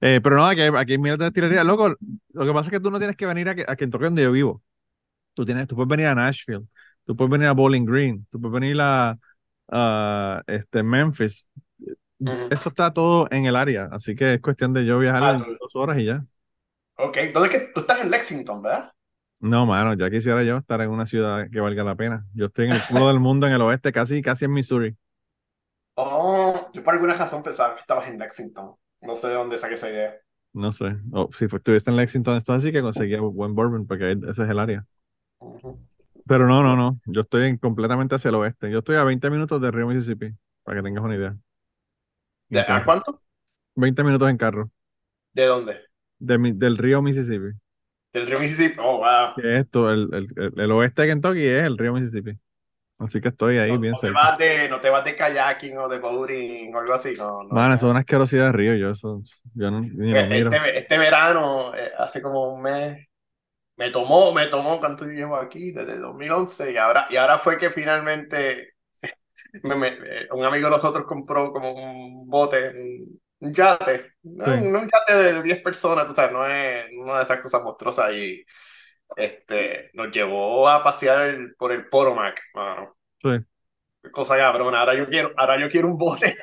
Eh, pero no, aquí aquí hay miles de destilerías. Loco, lo que pasa es que tú no tienes que venir a, a Kentucky donde yo vivo. Tú, tienes, tú puedes venir a Nashville, tú puedes venir a Bowling Green, tú puedes venir a, a, este, Memphis. Eso está todo en el área, así que es cuestión de yo viajar Ah, en dos horas y ya. Ok, ¿dónde es que tú estás en Lexington, verdad? No, mano, ya quisiera yo estar en una ciudad que valga la pena. Yo estoy en el culo del mundo, en el oeste, casi, casi en Missouri. Oh, yo por alguna razón pensaba que estabas en Lexington. No sé de dónde saqué esa idea. No sé. O si fue- estuviste en Lexington, esto así que conseguía buen bourbon, porque ese es el área. Pero no, no, no. Yo estoy en- completamente hacia el oeste. Yo estoy a 20 minutos del río Mississippi, para que tengas una idea. ¿De, En ¿A cuánto? 20 minutos en carro. ¿De dónde? de del río Mississippi. Del río Mississippi. Oh, wow. Que esto, el, el, el- el oeste de Kentucky es el río Mississippi. Así que estoy ahí No, bien no te cerca. vas de, no te vas de kayaking o de boating o algo así. No, no. Mano, eso es una asquerosidad de río. Yo, eso, yo no, ni lo miro. Este, este verano, eh, hace como un mes, me tomó, me tomó cuánto yo llevo aquí, desde el 2011, y ahora, y ahora fue que finalmente *laughs* me- me- eh, un amigo de nosotros compró como un bote, un, un yate, Sí. no un yate de 10 personas, tú sabes, no es una de esas cosas monstruosas, y este, nos llevó a pasear el- por el Poromac, mano. Sí. Cosa cabrona, ahora yo quiero, ahora yo quiero un bote.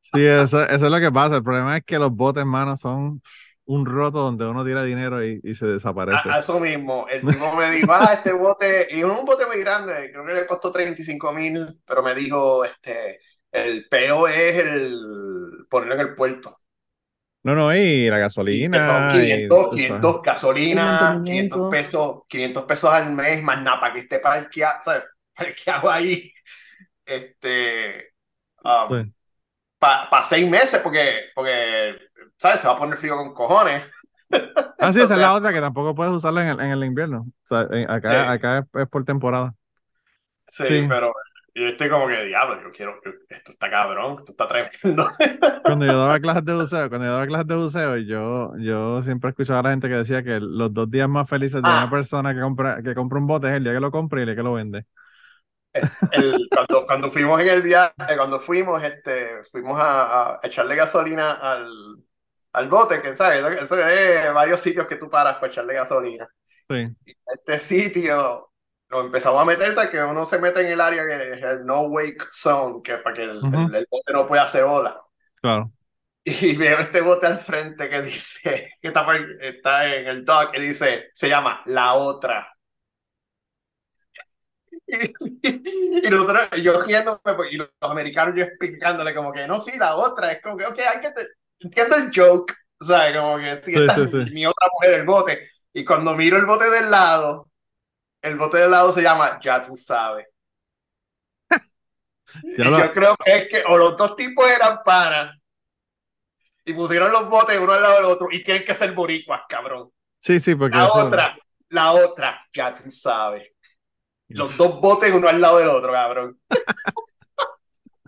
Sí, eso, eso es lo que pasa. El problema es que los botes, mano, son un roto donde uno tira dinero y, y se desaparece. A, eso mismo, el tipo me dijo, ah, este bote, y es un bote muy grande, creo que le costó 35 mil, pero me dijo, este, el peo es el ponerlo en el puerto. No, no, y la Y gasolina. son y 500, tú sabes. 500 gasolina, El mantenimiento. 500 pesos, 500 pesos al mes, más nada para que esté parqueado, ¿sabes? *laughs* Parqueado ahí, este, um, Sí. para seis meses, porque, porque, ¿sabes? Se va a poner frío con cojones. Ah, sí, esa es la otra que tampoco puedes usarla en el, en el invierno. O sea, en- acá, Sí. acá es, es por temporada. Sí, Sí. pero yo estoy como que, diablo, yo quiero, yo- esto está cabrón, esto está tremendo. Cuando yo daba *laughs* clases de buceo, cuando yo daba clases de buceo, yo, yo siempre escuchaba a la gente que decía que los dos días más felices de Ah. una persona que compra, que compra un bote es el día que lo compra y el día que lo vende. El- cuando, cuando fuimos en el viaje, cuando fuimos, este, fuimos a, a echarle gasolina al, al bote, que sabes, eso, eso es varios sitios que tú paras para echarle gasolina. Sí, Este sitio lo empezamos a meter, ¿sabes? que uno se mete en el área que es el no wake zone, que es para que el, Ujú. el- el bote no pueda hacer ola. claro. Y *laughs* veo este bote al frente que dice, *laughs* que está, está en el dock, que dice, se llama La Otra. *laughs* Y nosotros, yo riéndome, pues, y los americanos yo explicándole como que, no, sí, la otra, es como que, ok, hay que, te- entiendo el joke, ¿sabes? Como que, sí, Sí, esta sí, mi otra mujer del bote. Y cuando miro el bote del lado, el bote del lado se llama Ya tú sabes. *laughs* Ya Y lo- yo creo que es que o los dos tipos eran panas y pusieron los botes uno al lado del otro y tienen que ser boricuas, cabrón. Sí, sí, porque La eso- otra, la otra, ya tú sabes. Los dos botes uno al lado del otro, cabrón.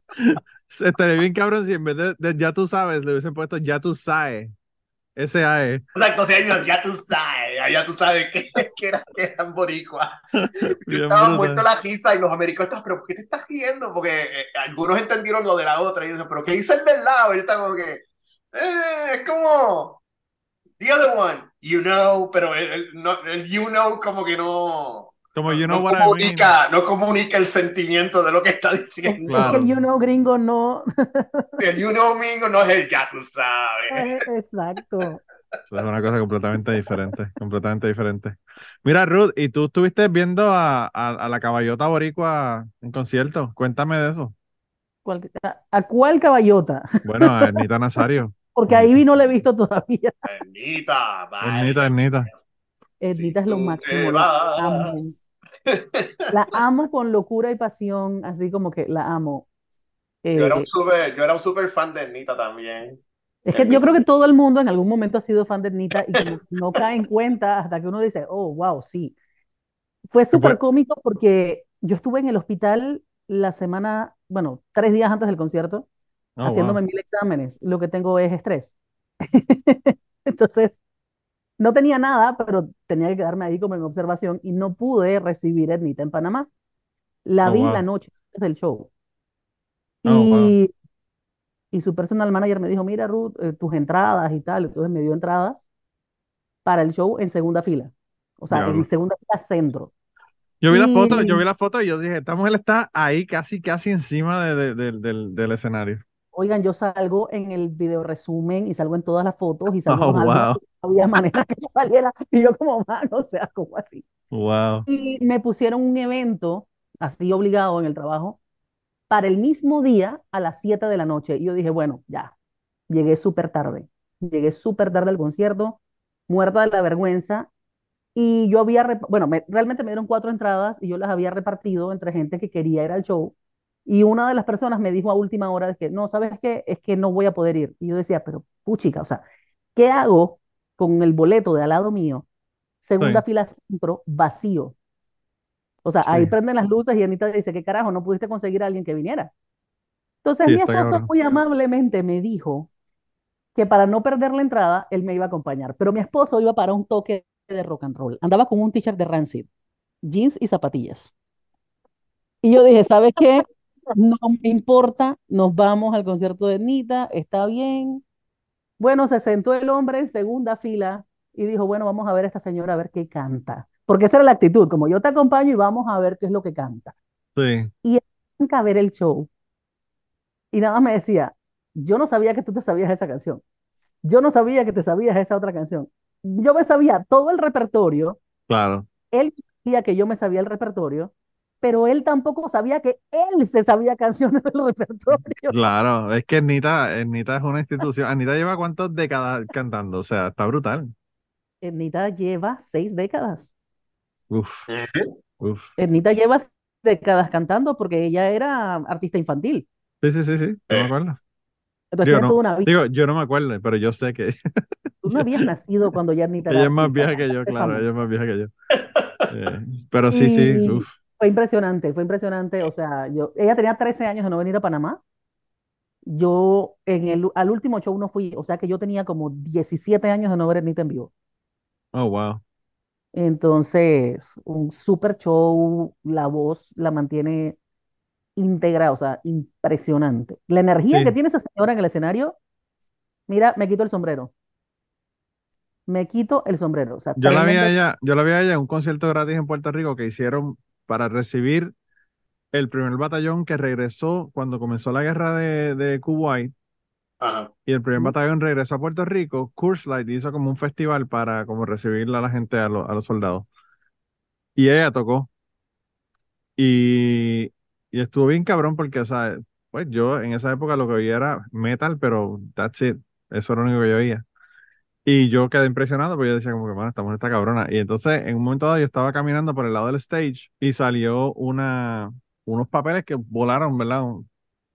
*laughs* estaría bien cabrón si en vez de, de ya tú sabes le hubiesen puesto ya tú sabes. S-A-E. Exacto, o sea, ya tú sabes, ya tú sabes que, *laughs* que, eran, que eran boricuas. *laughs* Yo estaba muerto la risa y los americanos estaban, pero ¿por qué te estás riendo? Porque eh, algunos entendieron lo de la otra y dicen, pero ¿qué dice el del lado? Y yo estaba como que, eh, es como, the other one, you know, pero el, el- no, el you know como que no, Como you no know what I mean. comunica, no comunica el sentimiento de lo que está diciendo. Claro. Es que el you know gringo no. El you know mingo no es el ya tú sabes. *laughs* Exacto. Eso Es una cosa completamente diferente, completamente diferente. Mira, Ruth, ¿y tú estuviste viendo a, a, a la caballota boricua en concierto? Cuéntame de eso. ¿Cuál- a, a cuál caballota? Bueno, a Ernita Nazario. *laughs* Porque a Ivy no le he visto todavía. Ernita, vaya. Ernita, Ernita. Ernita es lo máximo. La amo. La amo con locura y pasión, así como que la amo. Yo era Eh, un super, yo era un super fan de Ernita también. Es que yo creo que todo el mundo en algún momento ha sido fan de Ernita y que no cae en cuenta hasta que uno dice, oh, wow, sí. Fue súper cómico porque yo estuve en el hospital la semana, bueno, tres días antes del concierto, Oh, haciéndome wow. mil exámenes. Lo que tengo es estrés. *laughs* Entonces, no tenía nada, pero tenía que quedarme ahí como en observación y no pude recibir a Ernita en Panamá. La Oh, vi wow. la noche antes del show. Oh, wow. Y y su personal manager me dijo, mira Ruth, eh, tus entradas y tal, entonces me dio entradas para el show en segunda fila, o sea, Diablo. en segunda fila centro. Yo vi la foto, yo Y- vi la foto y yo dije, esta mujer está ahí casi, casi encima de- de- de- del, del escenario. Oigan, yo salgo en el video resumen y salgo en todas las fotos y salgo Oh, wow. y *laughs* no había manera que yo saliera, y yo como, mano, o sea, como así. Wow. Y me pusieron un evento, así obligado en el trabajo, para el mismo día a las 7 de la noche. Y yo dije, bueno, ya, llegué súper tarde. Llegué súper tarde al concierto, muerta de la vergüenza. Y yo había, bueno, me- realmente me dieron cuatro entradas y yo las había repartido entre gente que quería ir al show. Y una de las personas me dijo a última hora de que, no, ¿sabes qué? Es que no voy a poder ir. Y yo decía, pero puchica, o sea, ¿qué hago con el boleto de al lado mío? Segunda Sí. fila centro, vacío. O sea, ahí prenden las luces y Anita dice, ¿qué carajo? No pudiste conseguir a alguien que viniera. Entonces Sí, mi esposo cabrón. muy amablemente me dijo que para no perder la entrada, él me iba a acompañar. Pero mi esposo iba para un toque de rock and roll. Andaba con un t-shirt de Rancid, jeans y zapatillas. Y yo dije, ¿sabes qué? No me importa, nos vamos al concierto de Anita, está bien. Bueno, se sentó el hombre en segunda fila y dijo, bueno, vamos a ver a esta señora a ver qué canta. Porque esa era la actitud, como yo te acompaño y vamos a ver qué es lo que canta. Sí. Arranca a ver el show y nada más me decía, yo no sabía que tú te sabías esa canción. Yo no sabía que te sabías esa otra canción. Yo me sabía todo el repertorio, Claro. él sabía que yo me sabía el repertorio, pero él tampoco sabía que él se sabía canciones del repertorio. Claro. Es que Anita, Anita es una institución. Anita lleva cuántas décadas cantando. O sea, está brutal. Anita lleva seis décadas. Uf, uf. Anita lleva décadas cantando porque ella era artista infantil. Sí, sí, sí, sí. No me acuerdo. Entonces Digo, tiene no, toda una vida. digo, yo no me acuerdo, pero yo sé que Tú no habías nacido cuando ya Anita *laughs* ella es más vieja que yo, claro. Ella es más vieja que yo. Eh, pero sí, sí. Uf. fue impresionante, fue impresionante. O sea, yo, ella tenía 13 años de no venir a Panamá. Yo en el, al último show no fui, o sea que yo tenía como 17 años de no ver a Anita en vivo. Oh, wow. Entonces, un super show, la voz la mantiene íntegra, o sea, impresionante. La energía que tiene esa señora en el escenario, mira, me quito el sombrero. Me quito el sombrero. O sea, Yo la vi a ella, yo la vi a ella en un concierto gratis en Puerto Rico que hicieron para recibir el primer batallón que regresó cuando comenzó la guerra de, de Kuwait Ajá. y el primer Ujú. batallón regresó a Puerto Rico, Curse Light hizo como un festival para como recibir a la gente, a, lo- a los soldados. Y ella tocó. Y, y estuvo bien cabrón porque, o sea, pues yo en esa época lo que oía era metal, pero that's it. Eso era lo único que yo oía. Y yo quedé impresionado porque yo decía como que, bueno, esta mujer está cabrona. Y entonces, en un momento dado, yo estaba caminando por el lado del stage y salió una, unos papeles que volaron, ¿verdad?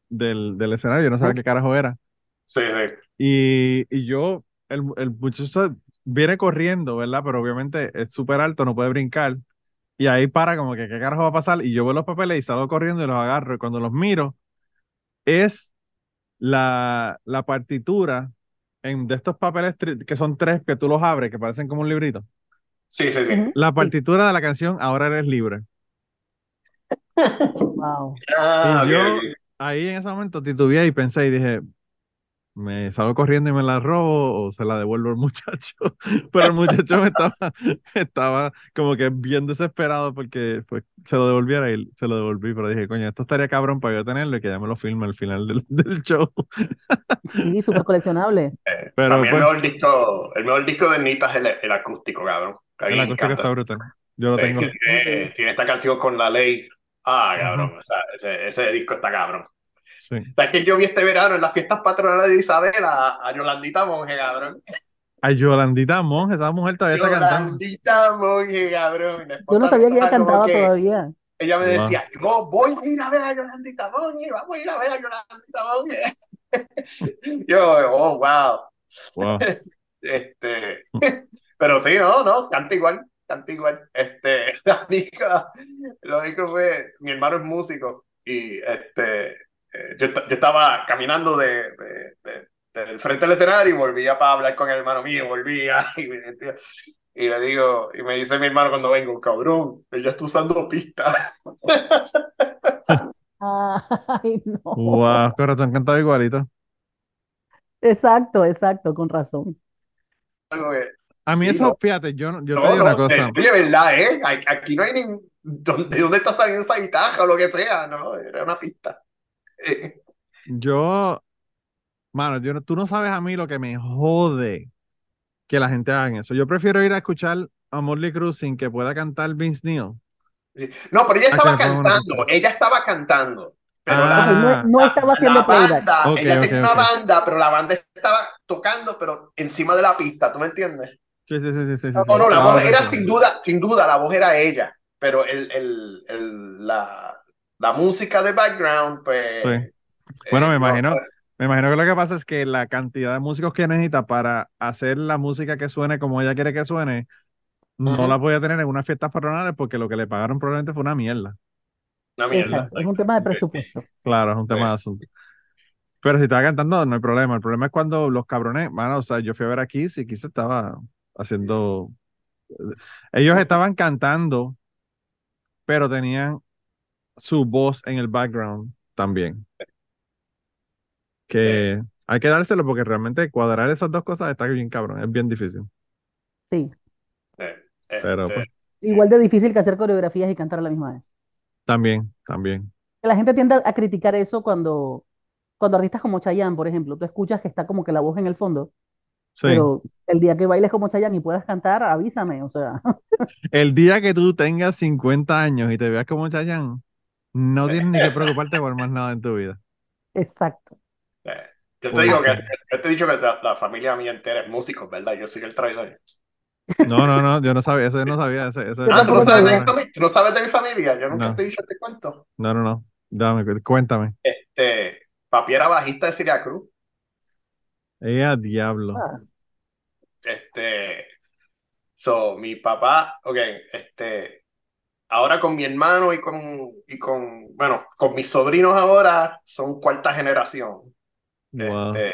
Del, del escenario. Yo no sabía qué carajo era. Sí, sí. Y, y yo, el, el muchacho viene corriendo, ¿verdad? Pero obviamente es súper alto, no puede brincar. Y ahí para como que, ¿qué carajo va a pasar? Y yo veo los papeles y salgo corriendo y los agarro. Y cuando los miro, es la, la partitura en, de estos papeles tri- que son tres, que tú los abres, que parecen como un librito. Sí, sí, sí. La sí, partitura de la canción Ahora eres libre. *laughs* wow. Ah, Y yo ahí en ese momento titubeé y pensé y dije, ¿me salgo corriendo y me la robo o se la devuelvo al *laughs* muchacho? Pero el muchacho me estaba, *laughs* estaba como que bien desesperado porque pues, se lo devolviera y se lo devolví. Pero dije, coño, esto estaría cabrón para yo tenerlo y que ya me lo filme al final del, *laughs* del show. Sí, súper coleccionable. Eh, Pero el pues, mejor disco, el mejor disco de Nita es el, el acústico, cabrón. El acústico encanta. está brutal. Yo lo tengo. que tiene, tiene esta canción con la ley. Ah, cabrón. o sea, ese, ese disco está cabrón. Sí. ¿Sabes que yo vi este verano en las fiestas patronales de Isabel a, a Yolandita Monge, cabrón? A Yolandita Monge, esa mujer todavía está cantando. Yolandita Monge, cabrón. Yo no sabía que ella cantaba que- todavía. Ella me decía, yo voy a ir a ver a Yolandita Monge, vamos a ir a ver a Yolandita Monge. *laughs* Yo, oh, wow. Wow. *laughs* Este, *laughs* pero sí, no, no, canta igual, canta igual. Este, la única- lo único fue, mi hermano es músico y este, eh, yo, yo estaba caminando de, de- de- del frente del escenario y volvía para hablar con el hermano mío, volvía *laughs* y, le digo, y me dice mi hermano cuando vengo, cabrón, ella está usando pista. *laughs* *laughs* Ay, no. Wow, corazón cantaba igualito. Exacto, exacto, con razón. A mí Sí, eso, no. fíjate, yo, no- yo te No, digo una no, cosa. eh, oye, verdad, ¿eh? Aquí- Aquí no hay ni... ¿De dónde está saliendo esa guitarra o lo que sea? No, era una pista. Yo, mano, yo tú no sabes a mí lo que me jode que la gente haga eso. Yo prefiero ir a escuchar a Motley Crue sin que pueda cantar Vince Neil. No, pero ella Ah, estaba cantando, ella estaba cantando. Pero Ah. la, Ok, no, estaba haciendo la banda, ella tenía una banda, pero la banda estaba tocando, pero encima de la pista, ¿tú me entiendes? Sí, sí, sí, sí, No, sí. no, la Ahora voz era sí. sin duda, sin duda, la voz era ella, pero el, el, el- la, la música de background, pues... Sí. Bueno, eh, me no, imagino, pues, me imagino que lo que pasa es que la cantidad de músicos que necesita para hacer la música que suene como ella quiere que suene, no Ujú. la podía tener en unas fiestas patronales porque lo que le pagaron probablemente fue una mierda. Una mierda. Exacto, es un tema de presupuesto. Claro, es un tema Sí. de asunto. Pero si estaba cantando, no hay problema. El problema es cuando los cabrones, mano, o sea, yo fui a ver a Kiss y Kiss estaba haciendo. Ellos estaban cantando, pero tenían su voz en el background también. Que hay que dárselo porque realmente cuadrar esas dos cosas está bien cabrón, es bien difícil. Sí, Eh, Pero este, pues, igual de difícil que hacer coreografías y cantar a la misma vez. también, también. La gente tiende a criticar eso cuando, cuando artistas como Chayanne, por ejemplo, tú escuchas que está como que la voz en el fondo, Sí. pero el día que bailes como Chayanne y puedas cantar, avísame, o sea, *laughs* El día que tú tengas 50 años y te veas como Chayanne, no tienes ni que preocuparte por más nada en tu vida. exacto. eh, yo te digo que, yo te he dicho que la, la familia mía entera es músico, ¿verdad? Yo soy el traidor. No, no, no, yo no sabía, eso yo no sabía. Ese, ese- Yo *laughs* Ah, ¿tú no, sabes de mi familia? ¿Tú no sabes de mi familia? Yo nunca No. te he dicho este cuento. No, no, no. Dame, cu- cuéntame. Este, papi era bajista de Siria Cruz. ¡Eh, diablo! Ah, Este, so, mi papá, ok, este, ahora con mi hermano y con, y con, bueno, con mis sobrinos ahora son cuarta generación. Wow. Este,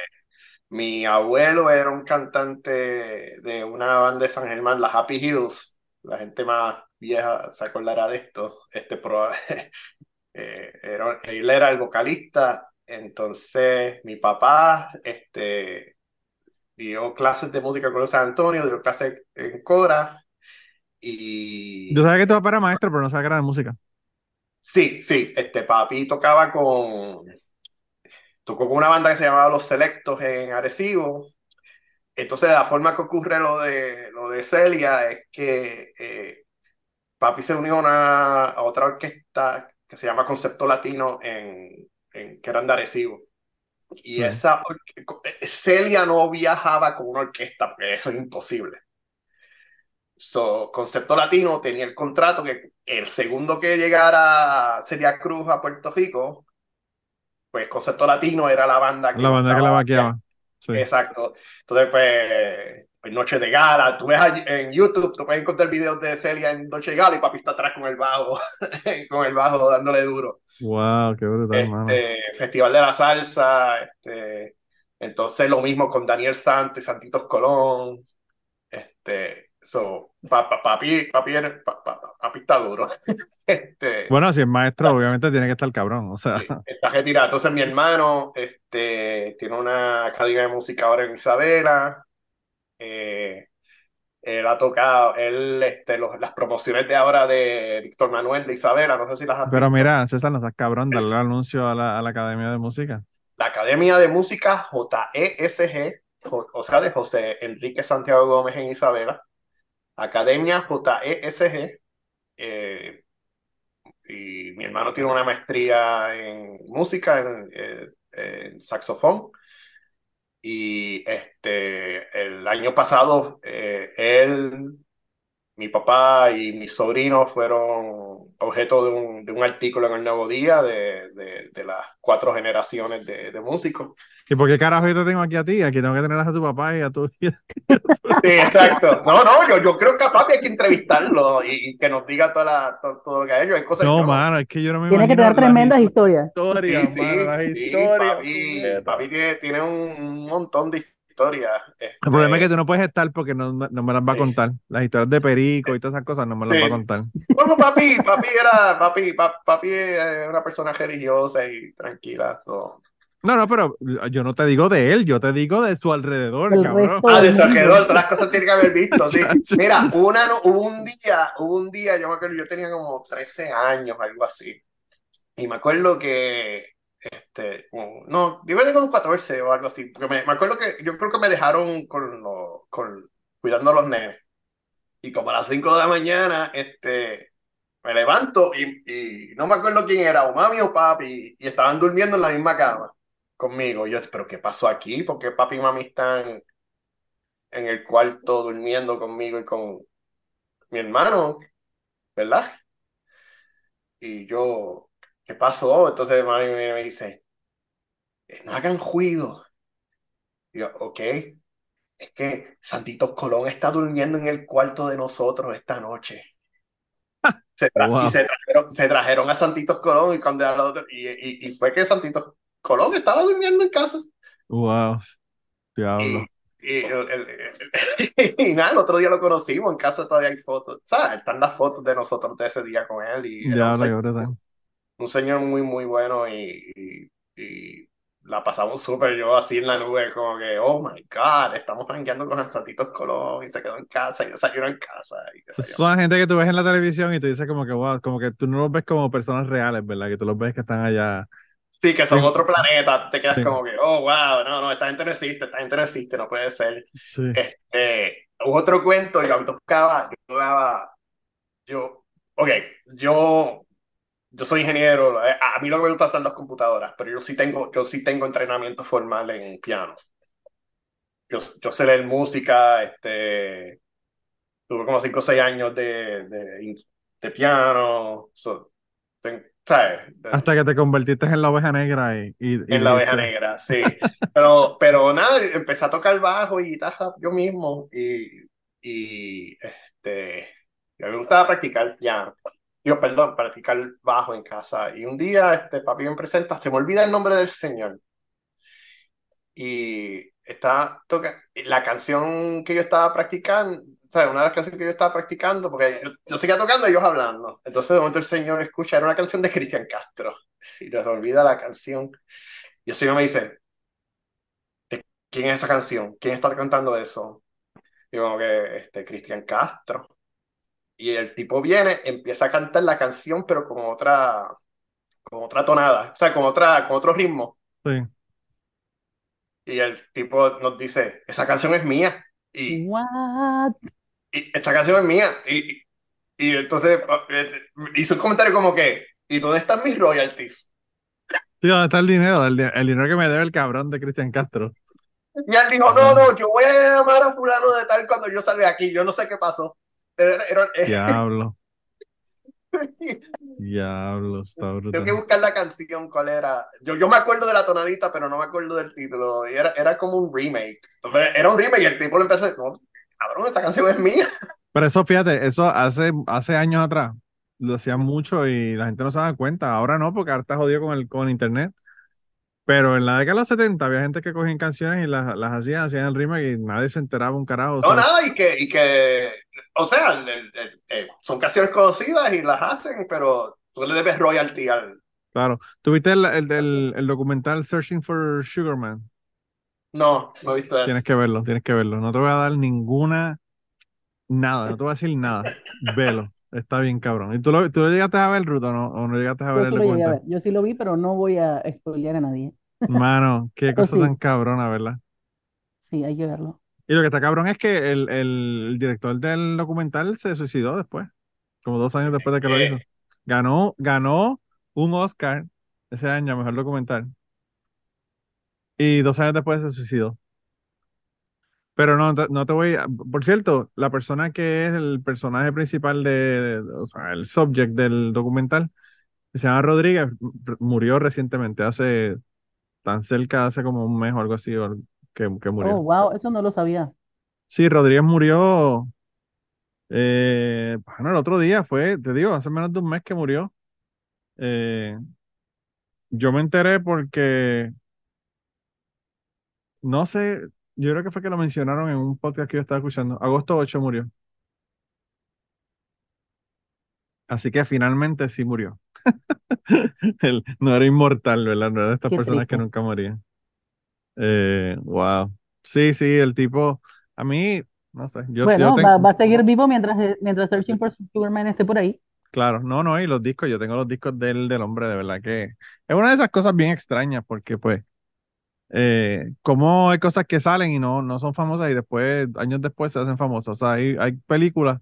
mi abuelo era un cantante de una banda de San Germán, la Happy Hills. La gente más vieja se acordará de esto. Este, pro- *laughs* eh, era- él era el vocalista. Entonces, mi papá este, dio clases de música con San Antonio, dio clases en Cora. Y Yo sabía que tu papá era maestro, pero no sabía que era de música. Sí, sí, este papi tocaba con, tocó con una banda que se llamaba Los Selectos en Arecibo. Entonces, la forma que ocurre lo de, lo de Celia es que eh, papi se unió a, una, a otra orquesta que se llama Concepto Latino en, en que eran de Arecibo. Y esa or- Celia no viajaba con una orquesta, porque eso es imposible. So, Concepto Latino tenía el contrato que el segundo que llegara Celia Cruz a Puerto Rico, pues Concepto Latino era la banda que La banda que la vaqueaba. Sí. Exacto. Entonces, pues, pues, Noche de Gala. Tú ves en YouTube, tú puedes encontrar videos de Celia en Noche de Gala y papi está atrás con el bajo, *laughs* con el bajo dándole duro. Wow, qué brutal. Este, Festival de la Salsa, este, entonces lo mismo con Daniel Santos y Santitos Colón. Este, so, pa- pa- papi, papi, era- pa- pa- pa- papi está duro. *laughs* Este, Bueno, si es maestro, obviamente tiene que estar cabrón. O sea, está retirado. Entonces mi hermano este, tiene una academia de música ahora en Isabela. Eh, él ha tocado, él, este, los- las promociones de ahora de Víctor Manuel de Isabela, no sé si las has pero visto. mira, César, no seas cabrón, dale el anuncio a la, a la Academia de Música. La Academia de Música JESG, o sea, de José Enrique Santiago Gómez en Isabela. Academia JESG. eh, y mi hermano tiene una maestría en música, en, eh, saxofón. Y este, el año pasado, eh, él, mi papá y mis sobrinos fueron objeto de un, de un artículo en el Nuevo Día de, de, de las cuatro generaciones de, de músicos. ¿Y por qué carajo yo te tengo aquí a ti? Aquí tengo que tener a tu papá y a tu *laughs* Sí, exacto. No, no, yo, yo creo que a papi hay que entrevistarlo y, y que nos diga toda la, todo, todo lo que ha hecho. Hay cosas No, que mano, es que yo no me Tiene que tener tremendas historias. historias, Sí, sí, mano, las sí, historias. papi, papi tiene, tiene un, un montón de historias. El problema es Este, que tú no puedes estar porque no, no me las va a contar. Las historias de Perico y todas esas cosas no me las Sí. va a contar. Bueno, papi, papi era, papi, pa- papi es una persona religiosa y tranquila. so, No, no, pero yo no te digo de él, yo te digo de su alrededor, El cabrón. Ah, de su alrededor, todas las cosas tienen que haber visto, sí. *laughs* Mira, una, hubo un día, hubo un día, yo me acuerdo, yo tenía como 13 años, algo así. Y me acuerdo que, este, como- no, yo tenía como 14 o algo así, porque me, me acuerdo que yo creo que me dejaron con, los- con cuidando a los nenes. Y como a las 5 de la mañana, este, me levanto y, y no me acuerdo quién era, o mami o papi, y estaban durmiendo en la misma cama conmigo. Y yo, pero ¿qué pasó aquí? ¿Por qué papi y mami están en el cuarto durmiendo conmigo y con mi hermano? ¿Verdad? Y yo, ¿qué pasó? Entonces mami me dice, "Eh, no hagan ruido. Y yo, ok. Es que Santitos Colón está durmiendo en el cuarto de nosotros esta noche. *laughs* Se tra- Wow. Y se trajeron, se trajeron a Santitos Colón y cuando otro- y, y, y fue que Santitos Colón estaba durmiendo en casa. Wow, diablo. Y, *laughs* y, nada, el otro día lo conocimos, en casa todavía hay fotos, ¿sabes? Están las fotos de nosotros de ese día con él y señor, brutal. Un señor muy, muy bueno y, y, y la pasamos súper yo así en la nube, como que, oh my God, estamos jangueando con Santitos Colón y se quedó en casa y desayunó en casa. Y yo. Son la gente que tú ves en la televisión y tú dices como que, wow, como que tú no los ves como personas reales, ¿verdad? Que tú los ves que están allá. Sí, que son Sí. otro planeta, te quedas Sí. como que, oh wow, no, no, esta gente no existe, esta gente no existe, no puede ser. Sí. Este, otro cuento, yo tocaba, yo tocaba, yo, ok, yo, yo soy ingeniero, eh, a, mí lo que me gusta son las computadoras, pero yo sí tengo, yo sí tengo entrenamiento formal en piano. Yo, yo sé leer música, este, tuve como 5 o 6 años de, de, de piano, so, ¿sabes? Hasta que te convertiste en la oveja negra y, y, y En la oveja negra, sí. *laughs* Pero, pero nada, empecé a tocar bajo y guitarra yo mismo y, y este, me gustaba practicar piano. Yo, perdón, practicar bajo en casa. Y un día este papi me presenta, se me olvida el nombre del señor. Y está toca la canción que yo estaba practicando, o sea, una de las canciones que yo estaba practicando, porque yo, yo seguía tocando y ellos hablando. Entonces de momento el señor escucha, era una canción de Cristian Castro. Y se olvida la canción. Y el señor me dice, "¿De ¿quién es esa canción? ¿Quién está cantando eso? Como que, este, Cristian Castro. Y el tipo viene, empieza a cantar la canción, pero con otra, con otra tonada, o sea, con otra, con otro ritmo. sí. Y el tipo nos dice, esa canción es mía. Y, What? y esa canción es mía. Y, y, y entonces eh, hizo un comentario como que, ¿y dónde están mis royalties? Sí, ¿dónde está el dinero? El, el dinero que me debe el cabrón de Cristian Castro. Y él dijo, no, no, yo voy a llamar a fulano de tal cuando yo salga aquí. Yo no sé qué pasó. Era- era- Diablo, *laughs* diablo, está Tengo que brutal. buscar la canción, cuál era. Yo, yo me acuerdo de la tonadita, pero no me acuerdo del título. Y era, era como un remake. Era un remake y el tipo le empezó a decir, no, cabrón, esa canción es mía. *laughs* Pero eso, fíjate, eso hace, hace años atrás lo hacían mucho y la gente no se daba cuenta. Ahora no, porque ahora está jodido con el con internet. Pero en la década de los 70 había gente que cogían canciones y las, las hacían, hacían el remake y nadie se enteraba un carajo. o No, nada, y que, y que o sea, el- el- el- eh, son canciones conocidas y las hacen, pero tú le debes royalty al. Claro. ¿Tuviste el, el, el- el documental Searching for Sugar Man? No, no he visto eso. Tienes que verlo, tienes que verlo. No te voy a dar ninguna, nada, no te voy a decir nada. Velo, está bien cabrón. ¿Y tú lo, tú lo llegaste a ver, Ruto, no? ¿O no llegaste a ver Yo el sí documental? ver. Yo sí lo vi, pero no voy a spoilear a nadie. Mano, qué Pero cosa sí. tan cabrona, ¿verdad? Sí, hay que verlo. Y lo que está cabrón es que el, el, director del documental se suicidó después, como dos años después de que lo hizo. Ganó, ganó un Oscar ese año, mejor documental. Y dos años después se suicidó. Pero no, no te voy a... Por cierto, la persona que es el personaje principal de, o sea, el subject del documental, que se llama Rodríguez, murió recientemente, hace tan cerca, hace como un mes o algo así, que, que murió. Oh, wow, eso no lo sabía. Sí, Rodríguez murió, eh, bueno, el otro día fue, te digo, hace menos de un mes que murió. Eh, yo me enteré porque, no sé, yo creo que fue que lo mencionaron en un podcast que yo estaba escuchando. Agosto 8 murió. Así que finalmente sí murió. *laughs* Él no era inmortal, ¿verdad? No era de estas Qué personas que nunca morían. Eh, wow. Sí, sí, el tipo, a mí, no sé, yo, yo Bueno, tengo, va, va a seguir vivo mientras, eh, mientras Searching for Superman esté por ahí. claro, no, no, y los discos, yo tengo los discos del, del hombre, de verdad que es una de esas cosas bien extrañas, porque pues, eh, como hay cosas que salen y no, no son famosas y después, años después se hacen famosas. O sea, hay, hay películas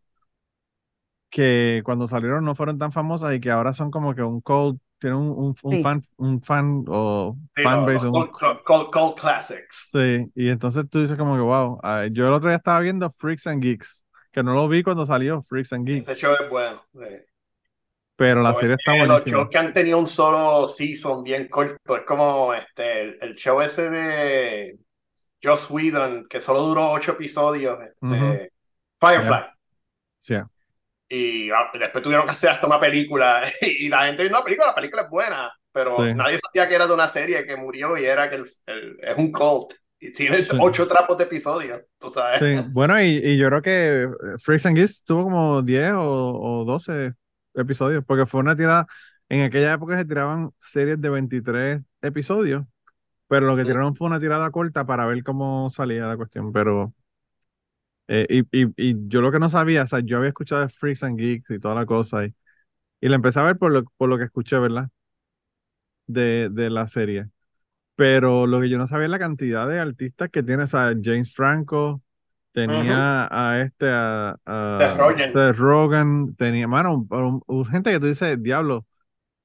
que cuando salieron no fueron tan famosas y que ahora son como que un cult, tienen un, un, un Sí. fan, un fan o Sí, un- cult, cult- cult classics. Sí, y entonces tú dices como que, wow, ah, yo el otro día estaba viendo Freaks and Geeks, que no lo vi cuando salió Freaks and Ese Geeks, show es bueno. sí. pero la serie es está que Los buenísima. shows que han tenido un solo season bien corto. Es como este, el, el show ese de Joss Whedon, que solo duró ocho episodios. Este, Ujú. Firefly. Sí, Y ah, después tuvieron que hacer hasta una película. *laughs* Y la gente dice, no, película, la película es buena. Pero Sí. nadie sabía que era de una serie que murió y era que el- el- es un cult. Y tiene Sí. ocho trapos de episodios. Tú sabes. sí. Bueno, y, y yo creo que eh, Freaks and Geeks tuvo como 10 o, o 12 episodios, porque fue una tirada, en aquella época se tiraban series de 23 episodios, pero lo que tiraron fue una tirada corta para ver cómo salía la cuestión, pero... eh, y, y, y yo lo que no sabía, o sea, yo había escuchado de Freaks and Geeks y toda la cosa, y, y la empecé a ver por lo, por lo que escuché, ¿verdad? De, de la serie. Pero lo que yo no sabía es la cantidad de artistas que tiene, o sea, James Franco, tenía a este, a, a Seth Rogen. Tenía, mano, un- un- un- gente que tú dices, diablo,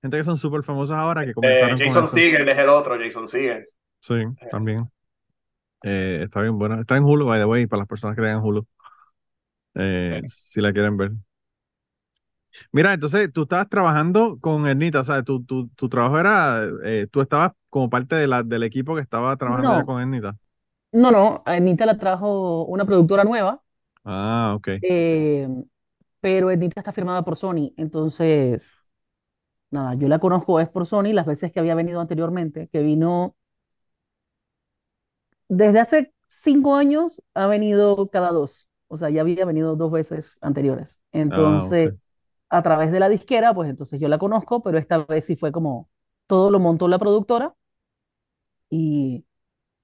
gente que son súper famosas ahora que Eh, comenzaron con Jason eso. Segel es el otro, Jason Segel. Sí, también. Eh, está bien bueno. Está en Hulu, by the way, para las personas que tengan Hulu. Eh, si la quieren ver. Mira, entonces tú estabas trabajando con Ernita, o sea, tu, tu, tu trabajo era, eh, tú estabas como parte de la, del equipo que estaba trabajando No. con Ernita. No, no, Anita la trajo una productora nueva, Ah, ok. eh, pero Anita está firmada por Sony, entonces, nada, yo la conozco es por Sony, las veces que había venido anteriormente, que vino desde hace cinco años, ha venido cada dos, o sea, ya había venido dos veces anteriores. Entonces, ok. a través de la disquera, pues entonces yo la conozco, pero esta vez sí fue como, todo lo montó la productora y...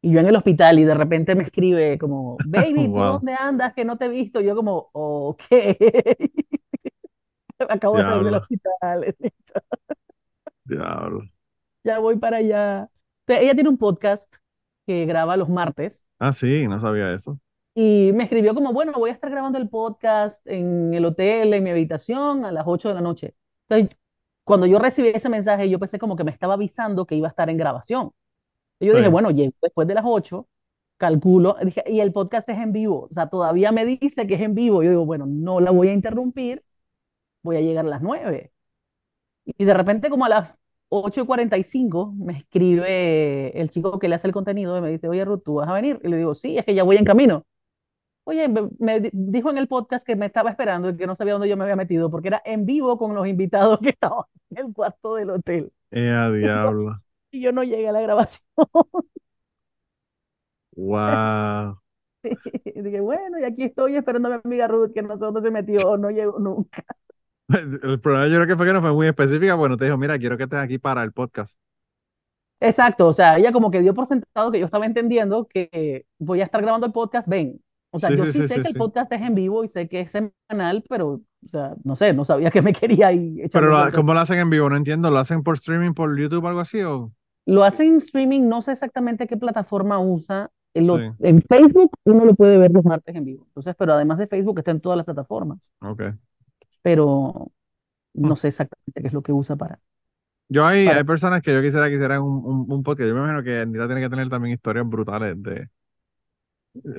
Y yo en el hospital y de repente me escribe como, *laughs* baby, ¿tú Wow. dónde andas? Que no te he visto. Yo como, ok. *laughs* Acabo de salir del hospital. *laughs* Diablo. Ya voy para allá. Entonces, ella tiene un podcast que graba los martes Ah, sí, no sabía eso. y me escribió como, bueno, voy a estar grabando el podcast en el hotel, en mi habitación, a las 8 de la noche. Entonces, cuando yo recibí ese mensaje, yo pensé como que me estaba avisando que iba a estar en grabación. Y yo Sí. dije, bueno, llego después de las 8, calculo, dije, y el podcast es en vivo, o sea, todavía me dice que es en vivo. Yo digo, bueno, no la voy a interrumpir, voy a llegar a las 9. Y de repente, como a las 8 y 45, me escribe el chico que le hace el contenido y me dice, oye, Ruth, ¿tú vas a venir? Y le digo, sí, es que ya voy en camino. Oye, me, me di- dijo en el podcast que me estaba esperando y que no sabía dónde yo me había metido, porque era en vivo con los invitados que estaban en el cuarto del hotel. Eh, a diablo. *laughs* Y yo no llegué a la grabación. Wow. *laughs* Dije, bueno, y aquí estoy esperando a mi amiga Ruth, que no sé dónde se metió, no llegó nunca. *laughs* El problema yo creo que fue que no fue muy específica. Bueno, te dijo, mira, quiero que estés aquí para el podcast. Exacto, o sea, ella como que dio por sentado que yo estaba entendiendo que voy a estar grabando el podcast, ven. O sea, Sí, yo sí, sí sé sí, que el podcast es en vivo y sé que es semanal, pero, o sea, no sé, no sabía *laughs* que me quería ahí echar Pero podcast. ¿cómo lo hacen en vivo? No entiendo. ¿Lo hacen por streaming, por YouTube algo así? ¿O? Lo hacen en streaming, no sé exactamente qué plataforma usa. En, lo- en Facebook uno lo puede ver los martes en vivo. Entonces, pero además de Facebook está en todas las plataformas, Ok. Pero Mm. no sé exactamente qué es lo que usa para. Yo hay, Para- hay personas que yo quisiera que hicieran un, un, un podcast. Yo me imagino que Anita tiene que tener también historias brutales de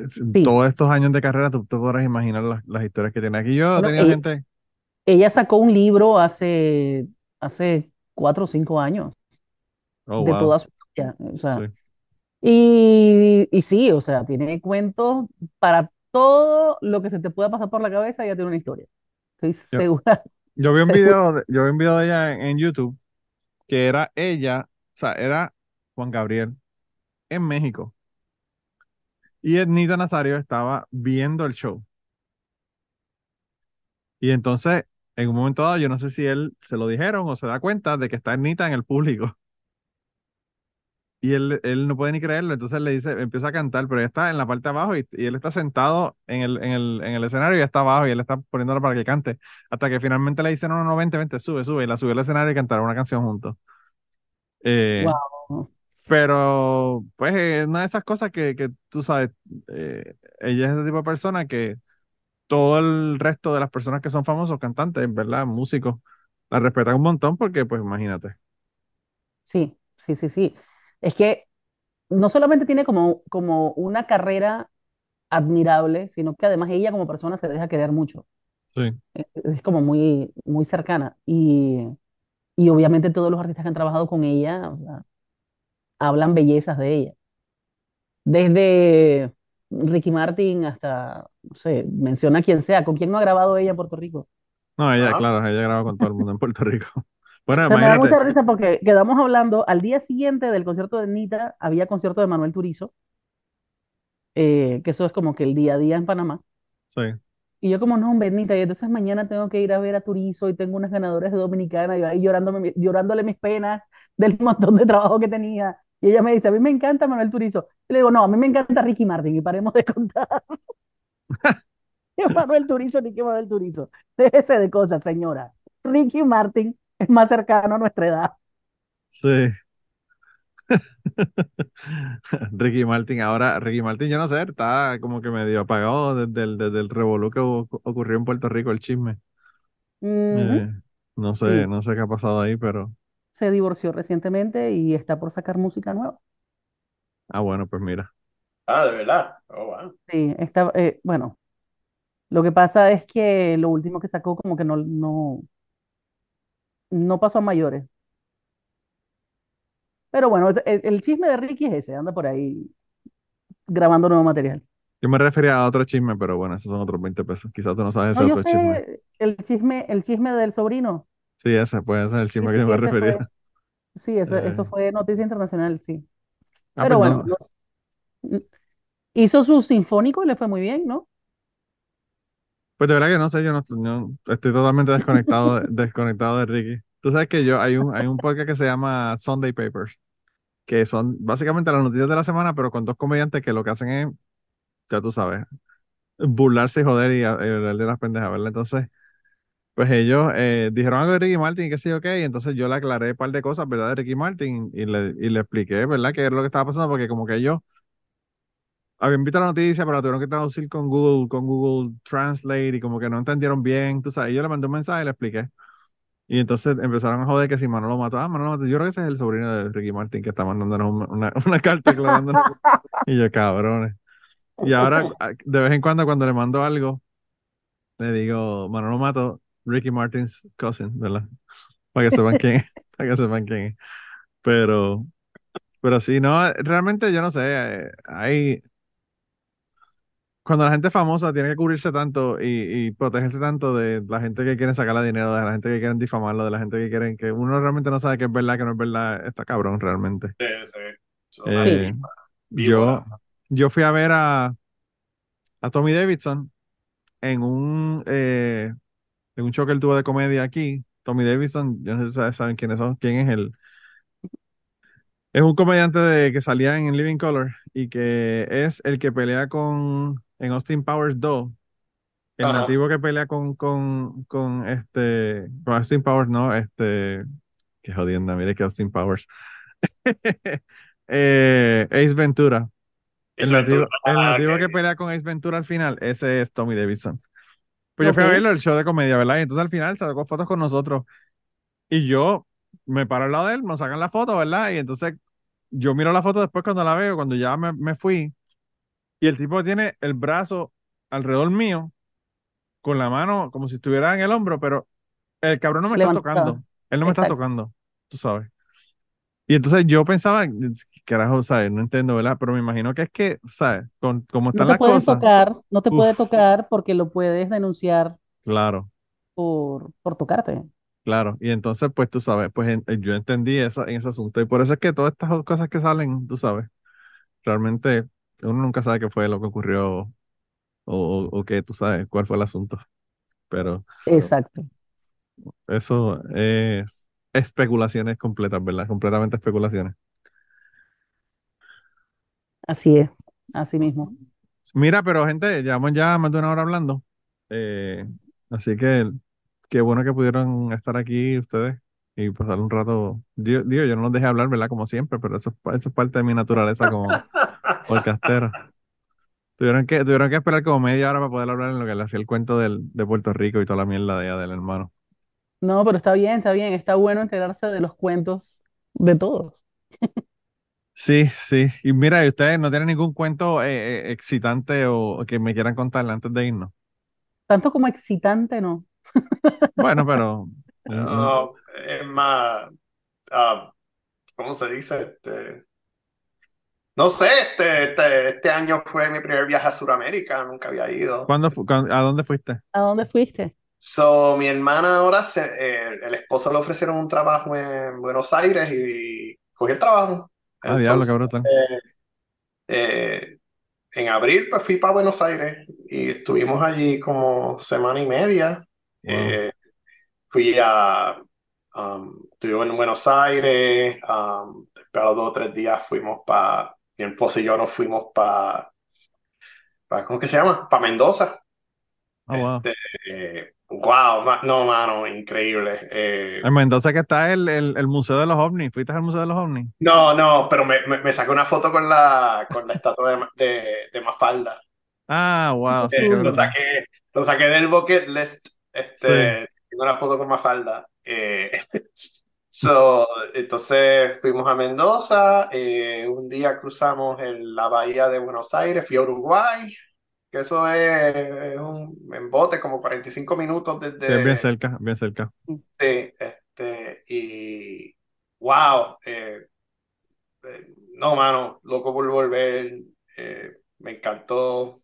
Sí. todos estos años de carrera. Tú te podrás imaginar las, las historias que tiene. Aquí yo Bueno, tenido ella- gente. Ella sacó un libro hace, hace cuatro o cinco años Oh, de wow. toda su historia. O sea, Sí. y, y sí, o sea, tiene cuentos para todo lo que se te pueda pasar por la cabeza, ella tiene una historia. Estoy Yo- segura. Yo vi un video, de- yo vi un video de ella en, en YouTube que era ella, o sea, era Juan Gabriel en México. Y Ednita Nazario estaba viendo el show. Y entonces en un momento dado, yo no sé si él se lo dijeron o se da cuenta de que está Ernita en el público. Y él, él no puede ni creerlo, entonces le dice, empieza a cantar, pero ella está en la parte de abajo y, y él está sentado en el, en el, en el escenario y está abajo y él está poniéndola para que cante. Hasta que finalmente le dice, no, no, no, vente, vente, sube, sube. Y la subió al escenario y cantaron una canción juntos. Eh, Wow. pero, pues, es una de esas cosas que, que tú sabes, eh, ella es ese tipo de persona que todo el resto de las personas que son famosos, cantantes, ¿verdad? Músicos, la respetan un montón porque, pues, imagínate. Sí, sí, sí, sí. Es que no solamente tiene como, como una carrera admirable, sino que además ella como persona se deja querer mucho. Sí. Es, es como muy, muy cercana. Y, y obviamente todos los artistas que han trabajado con ella, o sea, hablan bellezas de ella. Desde Ricky Martin hasta, no sé, menciona a quien sea, con quién no ha grabado ella en Puerto Rico. No, ella, Ajá. claro, ella graba con todo el mundo en Puerto Rico. Bueno, me da mucha risa porque quedamos hablando, al día siguiente del concierto de Nita, había concierto de Manuel Turizo, eh, que eso es como que el día a día en Panamá. Sí. Y yo como, no, hombre, Nita, y entonces mañana tengo que ir a ver a Turizo y tengo unas ganadoras de Dominicana y ahí llorándome, llorándole mis penas del *laughs* montón de trabajo que tenía. Y ella me dice, a mí me encanta Manuel Turizo. Y le digo, no, a mí me encanta Ricky Martin y paremos de *laughs* contar. *laughs* Manuel Turizo, Ricky Manuel Turizo. Déjese de cosas, señora. Ricky Martin es *laughs* más cercano a nuestra edad. Sí. *laughs* Ricky Martin, ahora Ricky Martin, yo no sé, está como que medio apagado desde el, desde el revolú que ocurrió en Puerto Rico, el chisme. Eh, no sé, Sí. no sé qué ha pasado ahí, pero Se divorció recientemente y está por sacar música nueva. ah, bueno, pues mira. Ah, de verdad. Oh, wow. Sí, está, eh, bueno, lo que pasa es que lo último que sacó como que no, no, no pasó a mayores. Pero bueno, el, el chisme de Ricky es ese, anda por ahí grabando nuevo material. Yo me refería a otro chisme, pero bueno, esos son otros 20 pesos. Quizás tú no sabes No, ese yo otro chisme. el chisme, el chisme del sobrino. Sí, ese, pues ese es el Sí, chisme que sí, yo me refería. fue, *laughs* sí, eso, eso Eh, fue noticia internacional, sí. ah, Pero pues bueno, no, no- hizo su sinfónico y le fue muy bien, ¿no? Pues de verdad que no sé, yo no, no- estoy totalmente desconectado, de- *laughs* desconectado de Ricky. Tú sabes que yo, hay un, hay un podcast que se llama Sunday Papers, que son básicamente las noticias de la semana, pero con dos comediantes que lo que hacen es, ya tú sabes, burlarse y joder y, a- y hablar de las pendejas, ¿verdad? Entonces, pues ellos eh, dijeron algo de Ricky Martin y sé yo qué, y entonces yo le aclaré un par de cosas, ¿verdad? De Ricky Martin y le, y le expliqué, ¿verdad? Qué era lo que estaba pasando, porque como que ellos habían visto la noticia, pero la tuvieron que traducir con Google, con Google Translate y como que no entendieron bien, tú sabes, y yo le mandé un mensaje y le expliqué. Y entonces empezaron a joder que si Manolo mató, ah, Manolo mató. Yo creo que ese es el sobrino de Ricky Martin que está mandándonos una, una, *laughs* una carta. *laughs* Y yo, cabrones. Y ahora, de vez en cuando, cuando le mando algo, le digo, Manolo Mato, Ricky Martin's cousin, ¿verdad? Para que sepan quién es, para que sepan quién es. Pero, pero sí, no, realmente yo no sé, eh, hay, cuando la gente famosa tiene que cubrirse tanto y, y protegerse tanto de la gente que quiere sacarle dinero, de la gente que quieren difamarlo, de la gente que quieren que uno realmente no sabe qué es verdad, qué no es verdad, está cabrón realmente. Sí, sí. Eh, yo, yo fui a ver a, a Tommy Davidson en un, eh, en un show que él tuvo de comedia aquí. Tommy Davidson, yo no sé si ustedes saben quiénes son, quién es él. Es un comediante de, que salía en Living Color y que es el que pelea con en Austin Powers 2. El Ajá. nativo que pelea con, con, con este con Austin Powers, no, este qué jodienda, mire que Austin Powers. *laughs* Eh, Ace Ventura. El nativo, Ventura. el Ah, que pelea con Ace Ventura al final, ese es Tommy Davidson. Pues yo fui a verlo, el show de comedia, ¿verdad? Y entonces al final sacó fotos con nosotros. Y yo me paro al lado de él, nos sacan la foto, ¿verdad? Y entonces yo miro la foto después cuando la veo, cuando ya me, me fui. Y el tipo tiene el brazo alrededor mío, con la mano como si estuviera en el hombro, pero el cabrón no me está Levantada. tocando. Él no me está Exacto. tocando, tú sabes. Y entonces yo pensaba, carajo, ¿sabes? No entiendo, ¿verdad? Pero me imagino que es que, ¿sabes? Con, como No están te las puede cosas, tocar, no te puede uf, tocar porque lo puedes denunciar claro. por, por tocarte. Claro, y entonces, pues tú sabes, pues en- yo entendí esa, en ese asunto, y por eso es que todas estas cosas que salen, tú sabes, realmente uno nunca sabe qué fue lo que ocurrió o, o, o qué, tú sabes, cuál fue el asunto. Pero, Exacto. Eso es especulaciones completas, ¿verdad? Completamente especulaciones. Así es, así mismo. Mira, pero gente, llevamos ya más de una hora hablando. Eh, así que qué bueno que pudieron estar aquí ustedes y pasar un rato. Digo, digo, yo no los dejé hablar, ¿verdad? Como siempre, pero eso, eso es parte de mi naturaleza como podcastera. Tuvieron que, tuvieron que esperar como media hora para poder hablar en lo que le hacía el cuento del, de Puerto Rico y toda la mierda de allá del hermano. No, pero está bien, está bien, está bueno enterarse de los cuentos de todos. Sí, sí. Y mira, ¿y ustedes no tienen ningún cuento eh, eh, excitante o que me quieran contar antes de irnos? Tanto como excitante, no. Bueno, pero un- *laughs* No, es más, ah, ¿cómo se dice? Este, no sé, este, este, este año fue mi primer viaje a Sudamérica, nunca había ido. ¿cuándo ¿a dónde fuiste? ¿A dónde fuiste? So, mi hermana ahora, se, eh, el esposo le ofrecieron un trabajo en Buenos Aires y cogí el trabajo. Ah, diablo, Entonces, brutal. eh, en abril pues fui para Buenos Aires y estuvimos allí como semana y media. Wow. Eh, fui a, um, estuve en Buenos Aires, um, después a los dos o tres días fuimos para, mi esposo y yo nos fuimos para, ¿cómo que se llama? Para Mendoza. Ah, wow. Este, eh, wow, ma- no, mano, increíble. Eh, En Mendoza que está el, el, el Museo de los OVNIs. ¿Fuiste al Museo de los OVNIs? no, no, pero me, me, me saqué una foto con la, con la estatua de, de, de Mafalda. Ah, wow, sí, Eh, lo saqué, lo saqué del bucket list. Sí. Este, tengo una foto con Mafalda. Eh, *laughs* so, entonces fuimos a Mendoza. eh, un día cruzamos en la bahía de Buenos Aires, fui a Uruguay. Que eso es, es un en bote, como 45 minutos Sí, es bien desde. cerca, bien cerca. Sí, este, y wow, eh, eh, no, mano, loco por volver, eh, me encantó.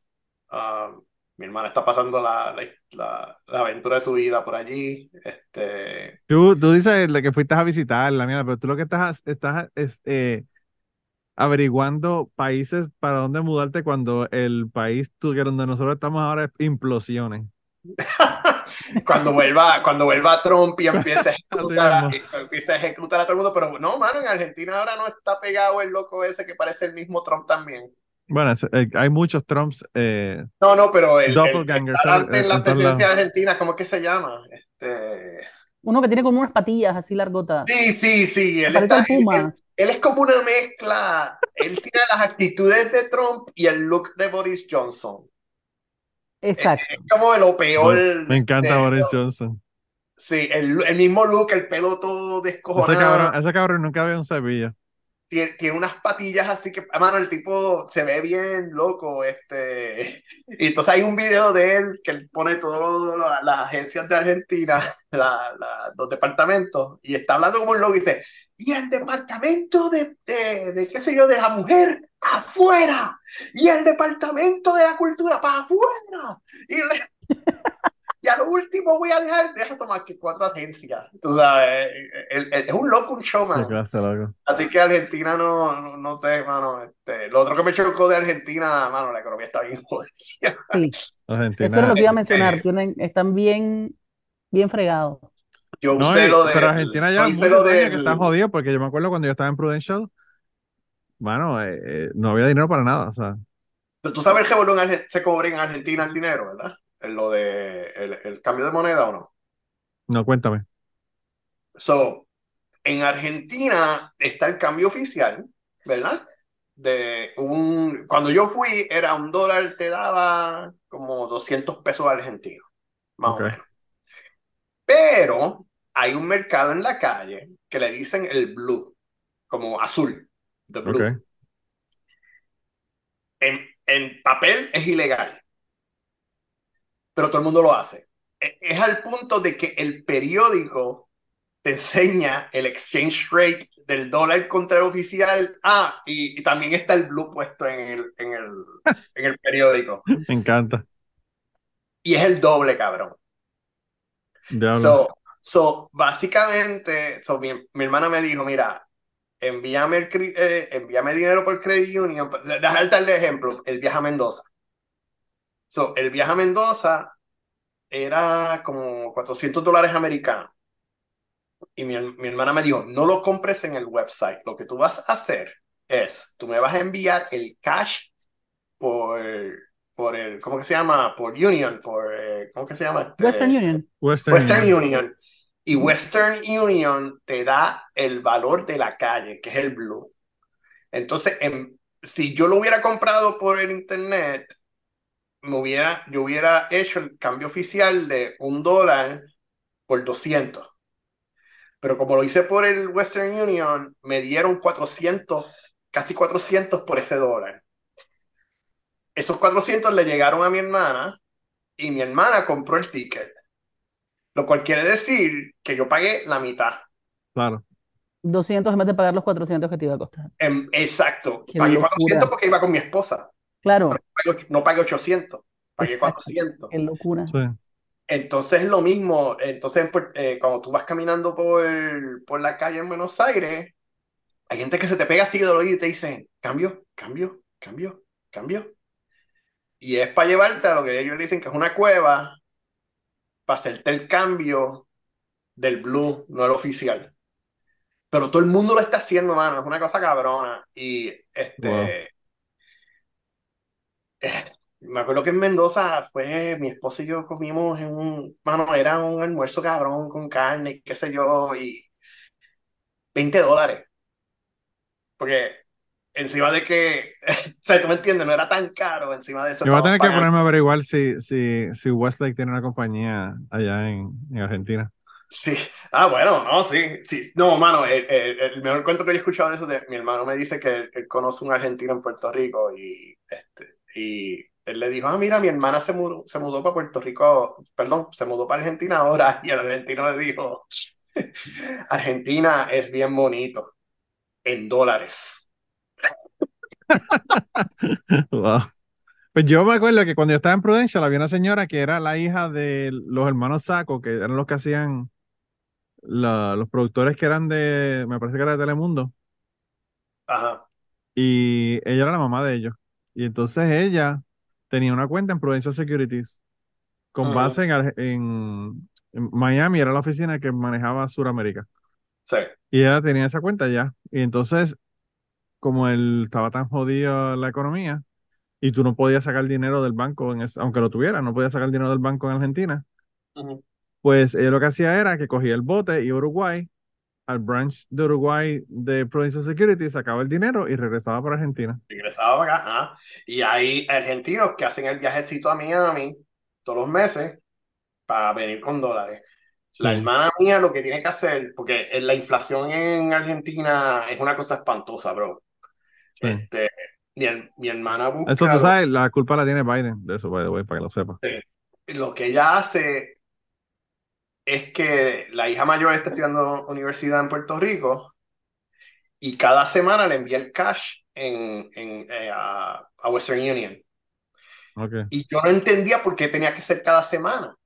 Ah, mi hermana está pasando la, la, la- la aventura de su vida por allí. Este, Tú, tú dices que fuiste a visitar la mierda, pero tú lo que estás, estás es, eh, averiguando países para dónde mudarte cuando el país tú, que donde nosotros estamos ahora es implosiones. *laughs* cuando vuelva, cuando vuelva Trump y empiece a *laughs* ejecutar, empiece a ejecutar a todo el mundo, pero no, mano, en Argentina ahora no está pegado el loco ese que parece el mismo Trump también. Bueno, es- eh, hay muchos Trumps. eh, No, no, pero el, antes en En la presidencia. Argentina, ¿cómo es que se llama? Este... Uno que tiene como unas patillas así largotas. Sí, sí, sí, él está, puma. él- él es como una mezcla, él tiene las actitudes de Trump y el look de Boris Johnson. Exacto. es como de lo peor Me encanta de, Boris Johnson. sí, el, el mismo look, el pelo todo Ese descojonado. cabrón, ese cabrón nunca había un cepillo. Tiene, tiene unas patillas así que, ah, mano, el tipo se ve bien loco, este, y entonces hay un video de él que él pone todas las agencias de Argentina, *laughs* la- la- los departamentos, y está hablando como un loco y dice, y el departamento de, de, de, qué sé yo, de la mujer, afuera, y el departamento de la cultura, para afuera, y, le- y a lo último voy a dejar, deja tomar que cuatro agencias, tú sabes, es un loco, un showman. clase, loco. Así que Argentina no, no, no sé, mano. Este, lo otro que me chocó de Argentina, mano, la economía está bien jodida. Sí. Eso era Argentina. lo que iba a mencionar. Eh, Tienen, están bien, bien fregados. Yo No, usé y- lo del, pero Argentina ya hice lo años que está jodido porque yo me acuerdo cuando yo estaba en Prudential, bueno, eh, eh, no había dinero para nada, o sea, pero tú sabes el revolú en Argen- se cobra en Argentina el dinero, ¿verdad? Lo de el, el cambio de moneda o no. no, cuéntame. So, en Argentina está el cambio oficial, ¿verdad? De un, cuando yo fui, era un dólar, te daba como 200 pesos argentinos, más o menos. Pero hay un mercado en la calle que le dicen el blue, como azul, the blue. Ok. En, en papel es ilegal, pero todo el mundo lo hace. E- Es al punto de que el periódico te enseña el exchange rate del dólar contra el oficial. Ah, y, y también está el blue puesto en el, en el, *laughs* en el periódico. Me encanta. Y es el doble, cabrón. Diablo. So, so, básicamente, so, mi, mi hermana me dijo, mira, envíame, el, eh, envíame dinero por Credit Union. Dejar tal de ejemplo, el viaje a Mendoza. So, el viaje a Mendoza, era como 400 dólares americanos. Y mi, mi hermana me dijo, no lo compres en el website. Lo que tú vas a hacer es, tú me vas a enviar el cash por, por el, ¿cómo que se llama? Por Union, por, eh, ¿cómo que se llama? Este, Western Union. Western, Western Union. Union. Y Western Union te da el valor de la calle, que es el blue. Entonces, en- si yo lo hubiera comprado por el internet, me hubiera, yo hubiera hecho el cambio oficial de un dólar por 200. Pero como lo hice por el Western Union, me dieron 400, casi 400 por ese dólar. Esos 400 le llegaron a mi hermana y mi hermana compró el ticket. Lo cual quiere decir que yo pagué la mitad. Claro. 200 en vez de pagar los 400 que te iba a costar. Em, exacto. Qué pagué locura. 400 porque iba con mi esposa. Claro, Pagué- No pagué 800, pagué Exacto. 400. qué locura. Sí. Entonces es lo mismo. Entonces, en Puer- eh, cuando tú vas caminando por, por la calle en Buenos Aires, hay gente que se te pega así de oído y te dicen, cambio, cambio, cambio, cambio. Y es para llevarte a lo que ellos dicen que es una cueva, para hacerte el cambio del blue, no el oficial. Pero todo el mundo lo está haciendo, mano. Es una cosa cabrona. Y este. Wow. *laughs* me acuerdo que en Mendoza fue mi esposa y yo comimos en un. Mano, era un almuerzo cabrón con carne, qué sé yo, y 20 dólares. Porque encima de que. *laughs* O sea, tú me entiendes, no era tan caro. Encima de eso. Yo voy a tener que ponerme a averiguar si, si, si Westlake tiene una compañía allá en, en Argentina. Sí, ah, bueno, no, sí, sí, no, mano, el, el- el mejor cuento que yo he escuchado de eso, de, mi hermano me dice que él, él conoce un argentino en Puerto Rico y, este, y él le dijo, ah, mira, mi hermana se mudó, se mudó para Puerto Rico, perdón, se mudó para Argentina ahora, *laughs* y el argentino le dijo, *laughs* Argentina es bien bonito, en dólares. *laughs* Wow. Pues yo me acuerdo que cuando yo estaba en Prudential había una señora que era la hija de los hermanos Saco, que eran los que hacían la- los productores que eran de, me parece que era de Telemundo, Ajá, y ella era la mamá de ellos. Y entonces ella tenía una cuenta en Prudential Securities con Ujú. base en, Arge- en, en Miami, era la oficina que manejaba Sudamérica. sí, Y ella tenía esa cuenta ya. Y entonces, como él estaba tan jodido la economía, y tú no podías sacar dinero del banco, en es- aunque lo tuvieras, no podías sacar dinero del banco en Argentina, pues ella lo que hacía era que cogía el bote y Uruguay, al branch de Uruguay de Prudential Security, sacaba el dinero y regresaba para Argentina. regresaba para acá, ajá. Y hay argentinos que hacen el viajecito a Miami todos los meses para venir con dólares. La Sí. hermana mía lo que tiene que hacer, porque la inflación en Argentina es una cosa espantosa, bro. Sí. Este, mi, mi hermana busca Eso tú sabes, la culpa la tiene Biden, de eso, by the way, para que lo sepa. lo que ella hace es que la hija mayor está estudiando universidad en Puerto Rico y cada semana le envía el cash en, en, eh, a, a Western Union. Ok. Y yo no entendía por qué tenía que ser cada semana.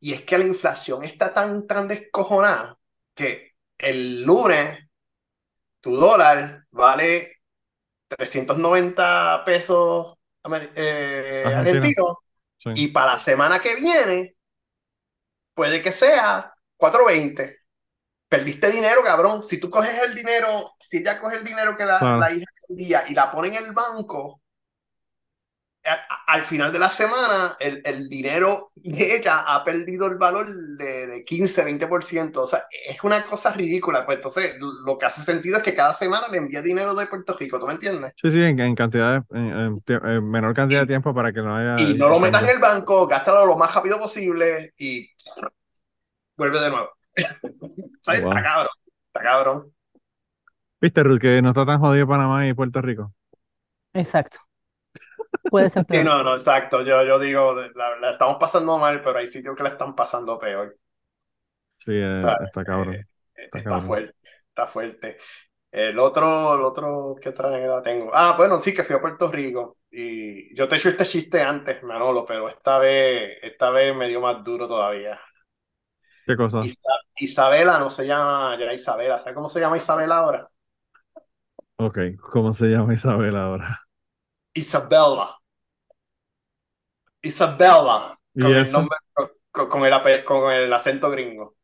Y es que la inflación está tan, tan descojonada que el lunes tu dólar vale 390 pesos eh, argentinos Sí. y para la semana que viene puede que sea 420. Perdiste dinero, cabrón. Si tú coges el dinero, si ella coge el dinero que la, Claro. la hija envía y la pone en el banco, al final de la semana, el, el dinero de ella ha perdido el valor de, de 15, 20%. O sea, es una cosa ridícula. Pues entonces, lo que hace sentido es que cada semana le envía dinero de Puerto Rico, ¿tú me entiendes? Sí, sí, en, en cantidad, en, en tie- en menor cantidad de tiempo para que no haya... Y no lo metas en el banco, gástalo lo más rápido posible y vuelve de nuevo. *laughs* ¿Sabes? Wow. Está cabrón. Está cabrón. ¿Viste, Ruth, que no está tan jodido Panamá y Puerto Rico? Exacto. Puede ser *laughs* Sí, peor. no, no, exacto. Yo, yo digo, la, la estamos pasando mal, pero hay sitios que la están pasando peor. Sí, eh, ¿Sabes? está cabrón. Eh, Está está cabrón. fuerte, está fuerte. El otro, el otro, ¿qué otra anécdota tengo? Ah, bueno, sí, que fui a Puerto Rico y yo te he hecho este chiste antes, Manolo, pero esta vez, esta vez me dio más duro todavía. ¿Qué cosa? Isa- Isabela no se llama ya Isabela, ¿sabes cómo se llama Isabela ahora? Ok, ¿cómo se llama Isabel ahora? Isabella. Isabella. ¿Y con el nombre, con, con el, ape- con el acento gringo.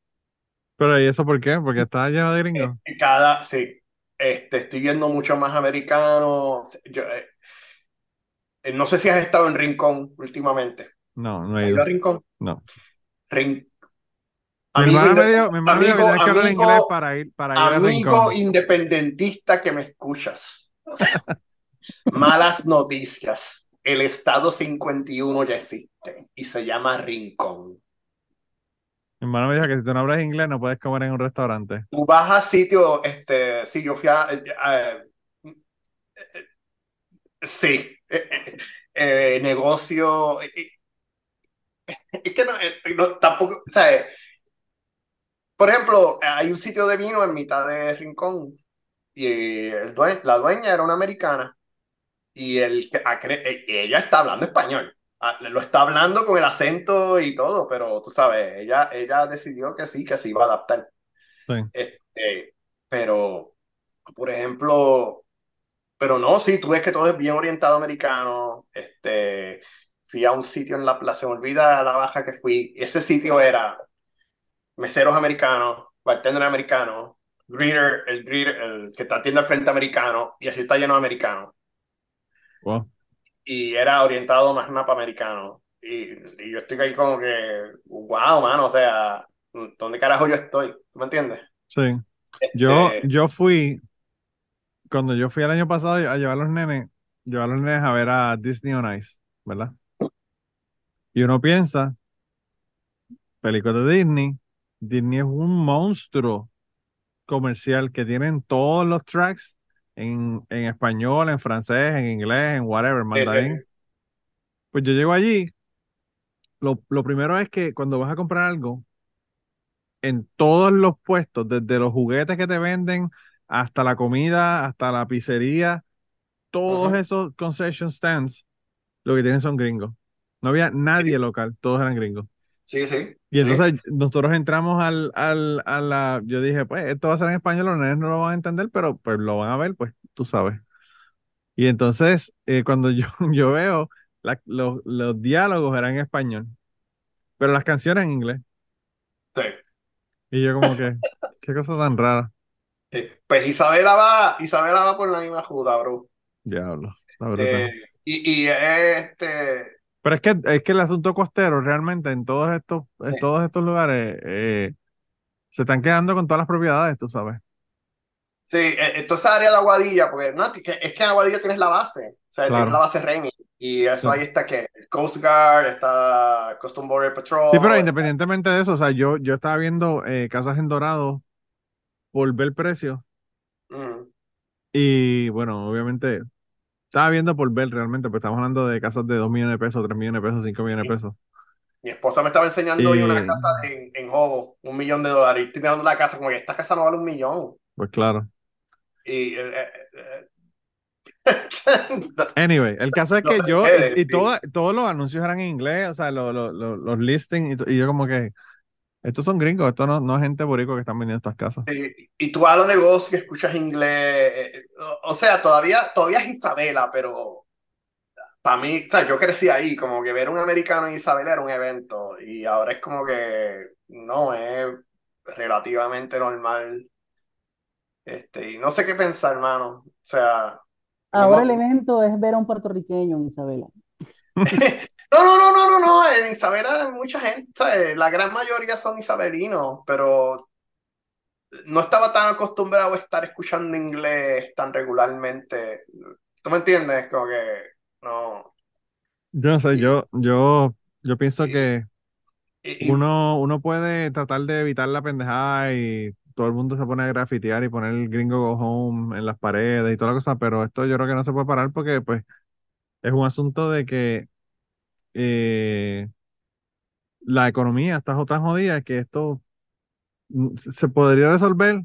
Pero ¿y eso por qué? Porque está lleno de gringos. Y Cada, sí, este, estoy viendo mucho más americanos. Yo, eh, eh, no sé si has estado en Rincón últimamente. No, no he ¿Has ido. ido a Rincón? No. Rin- Mi Amigo hermana me dijo, mi hermana me dijo que amigo- que amigo- inglés para ir, para ir a Amigo Rincón. independentista que me escuchas. *laughs* Malas noticias. El estado 51 ya existe y se llama Rincón. Mi hermana me dijo que si tú no hablas inglés no puedes comer en un restaurante. Tú vas a sitio, este, sí, yo fui a, eh, eh, sí, eh, negocio, es que no, no, tampoco, o sea, eh, por ejemplo, hay un sitio de vino en mitad de Rincón y el due- la dueña era una americana y el, eh, ella está hablando español. Ah, Lo está hablando con el acento y todo, pero tú sabes, ella, ella decidió que sí, que se iba a adaptar. Sí. Este, pero, por ejemplo, pero no, sí, tú ves que todo es bien orientado americano. Este, fui a un sitio en la plaza, se me olvida la baja que fui. Ese sitio era meseros americanos, bartender americano, greeter, el greeter, el que está atiende al frente americano, y así está lleno de americanos. Wow. Y era orientado más mapa americano. Y, y yo estoy ahí como que, wow, mano, o sea, ¿dónde carajo yo estoy? ¿Tú me entiendes? Sí. Yo, Este, yo fui, cuando yo fui el año pasado a llevar a los nenes, llevar a los nenes a ver a Disney on Ice, ¿verdad? Y uno piensa, películas de Disney, Disney es un monstruo comercial que tienen todos los tracks en, en español, en francés, en inglés, en whatever, mandarín. sí. Pues yo llego allí, lo, lo primero es que cuando vas a comprar algo, en todos los puestos, desde los juguetes que te venden hasta la comida, hasta la pizzería, todos esos concession stands, lo que tienen son gringos. No había nadie local, todos eran gringos. Sí, sí. Y sí. entonces nosotros entramos al, al, a la, yo dije, pues esto va a ser en español, los nenes no lo van a entender, pero pues lo van a ver, pues tú sabes. Y entonces, eh, cuando yo, *laughs* yo veo, la- los, los diálogos eran en español, pero las canciones en inglés. Sí. Y yo como que, qué cosa tan rara. Sí. Pues Isabela va, Isabela va por la misma juda, bro. Diablo, está brutal. Este, y, y este, Pero es que, es que el asunto costero realmente en todos estos, en Sí. todos estos lugares eh, se están quedando con todas las propiedades, tú sabes. sí, toda esa área de Aguadilla, porque no, es que, es que en Aguadilla tienes la base, o sea, Claro. tienes la base Remy, y eso Sí. ahí está que el Coast Guard, está Custom Border Patrol. Sí, pero independientemente de eso, o sea, yo, yo estaba viendo eh, casas en Dorado por ver el precio Mm, y bueno, obviamente estaba viendo por ver realmente, pues estamos hablando de casas de 2 millones de pesos, 3 millones de pesos, 5 millones de pesos. Mi esposa me estaba enseñando hoy una Y- casa en, en Hobo, un millón de dólares, y estoy mirando la casa como que esta casa no vale un millón. Pues claro. Y, eh, eh, eh, *laughs* Anyway, el caso es que yo, y, y todo- todos los anuncios eran en inglés, o sea, lo- lo- lo- los listings, y, y yo como que, estos son gringos, esto no, no es gente boricua que están vendiendo estas casas. Sí, y tú vas a los negocios y escuchas inglés. eh, O, o sea, todavía, todavía es Isabela, pero para mí, o sea, yo crecí ahí, como que ver un americano en Isabela era un evento. Y ahora es como que no, es relativamente normal. Este, y no sé qué pensar, hermano. O sea, Ahora no- el evento es ver a un puertorriqueño en Isabela. *laughs* No, no, no, no, no, no. En Isabela hay mucha gente. La gran mayoría son isabelinos, pero no estaba tan acostumbrado a estar escuchando inglés tan regularmente. ¿Tú me entiendes? Como que no. Yo no sé, yo, yo, yo pienso Y- que y- uno, uno puede tratar de evitar la pendejada y todo el mundo se pone a grafitear y poner el gringo go home en las paredes y toda la cosa, pero esto yo creo que no se puede parar porque pues es un asunto de que eh, la economía está tan jodida que esto se podría resolver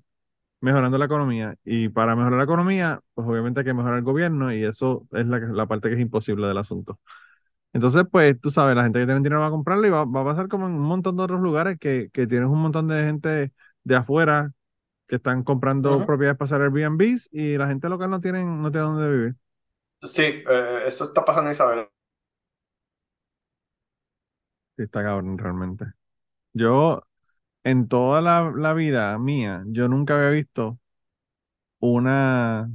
mejorando la economía. Y para mejorar la economía, pues obviamente hay que mejorar el gobierno y eso es la, parte que es imposible del asunto. Entonces, pues tú sabes, la gente que tiene dinero va a comprarlo y va, va a pasar como en un montón de otros lugares que, que tienes un montón de gente de afuera que están comprando propiedades para hacer Airbnbs y la gente local no tiene, no tiene dónde vivir. sí, eh, eso está pasando en Isabela. Está cabrón, realmente. Yo, en toda la, la vida mía, yo nunca había visto una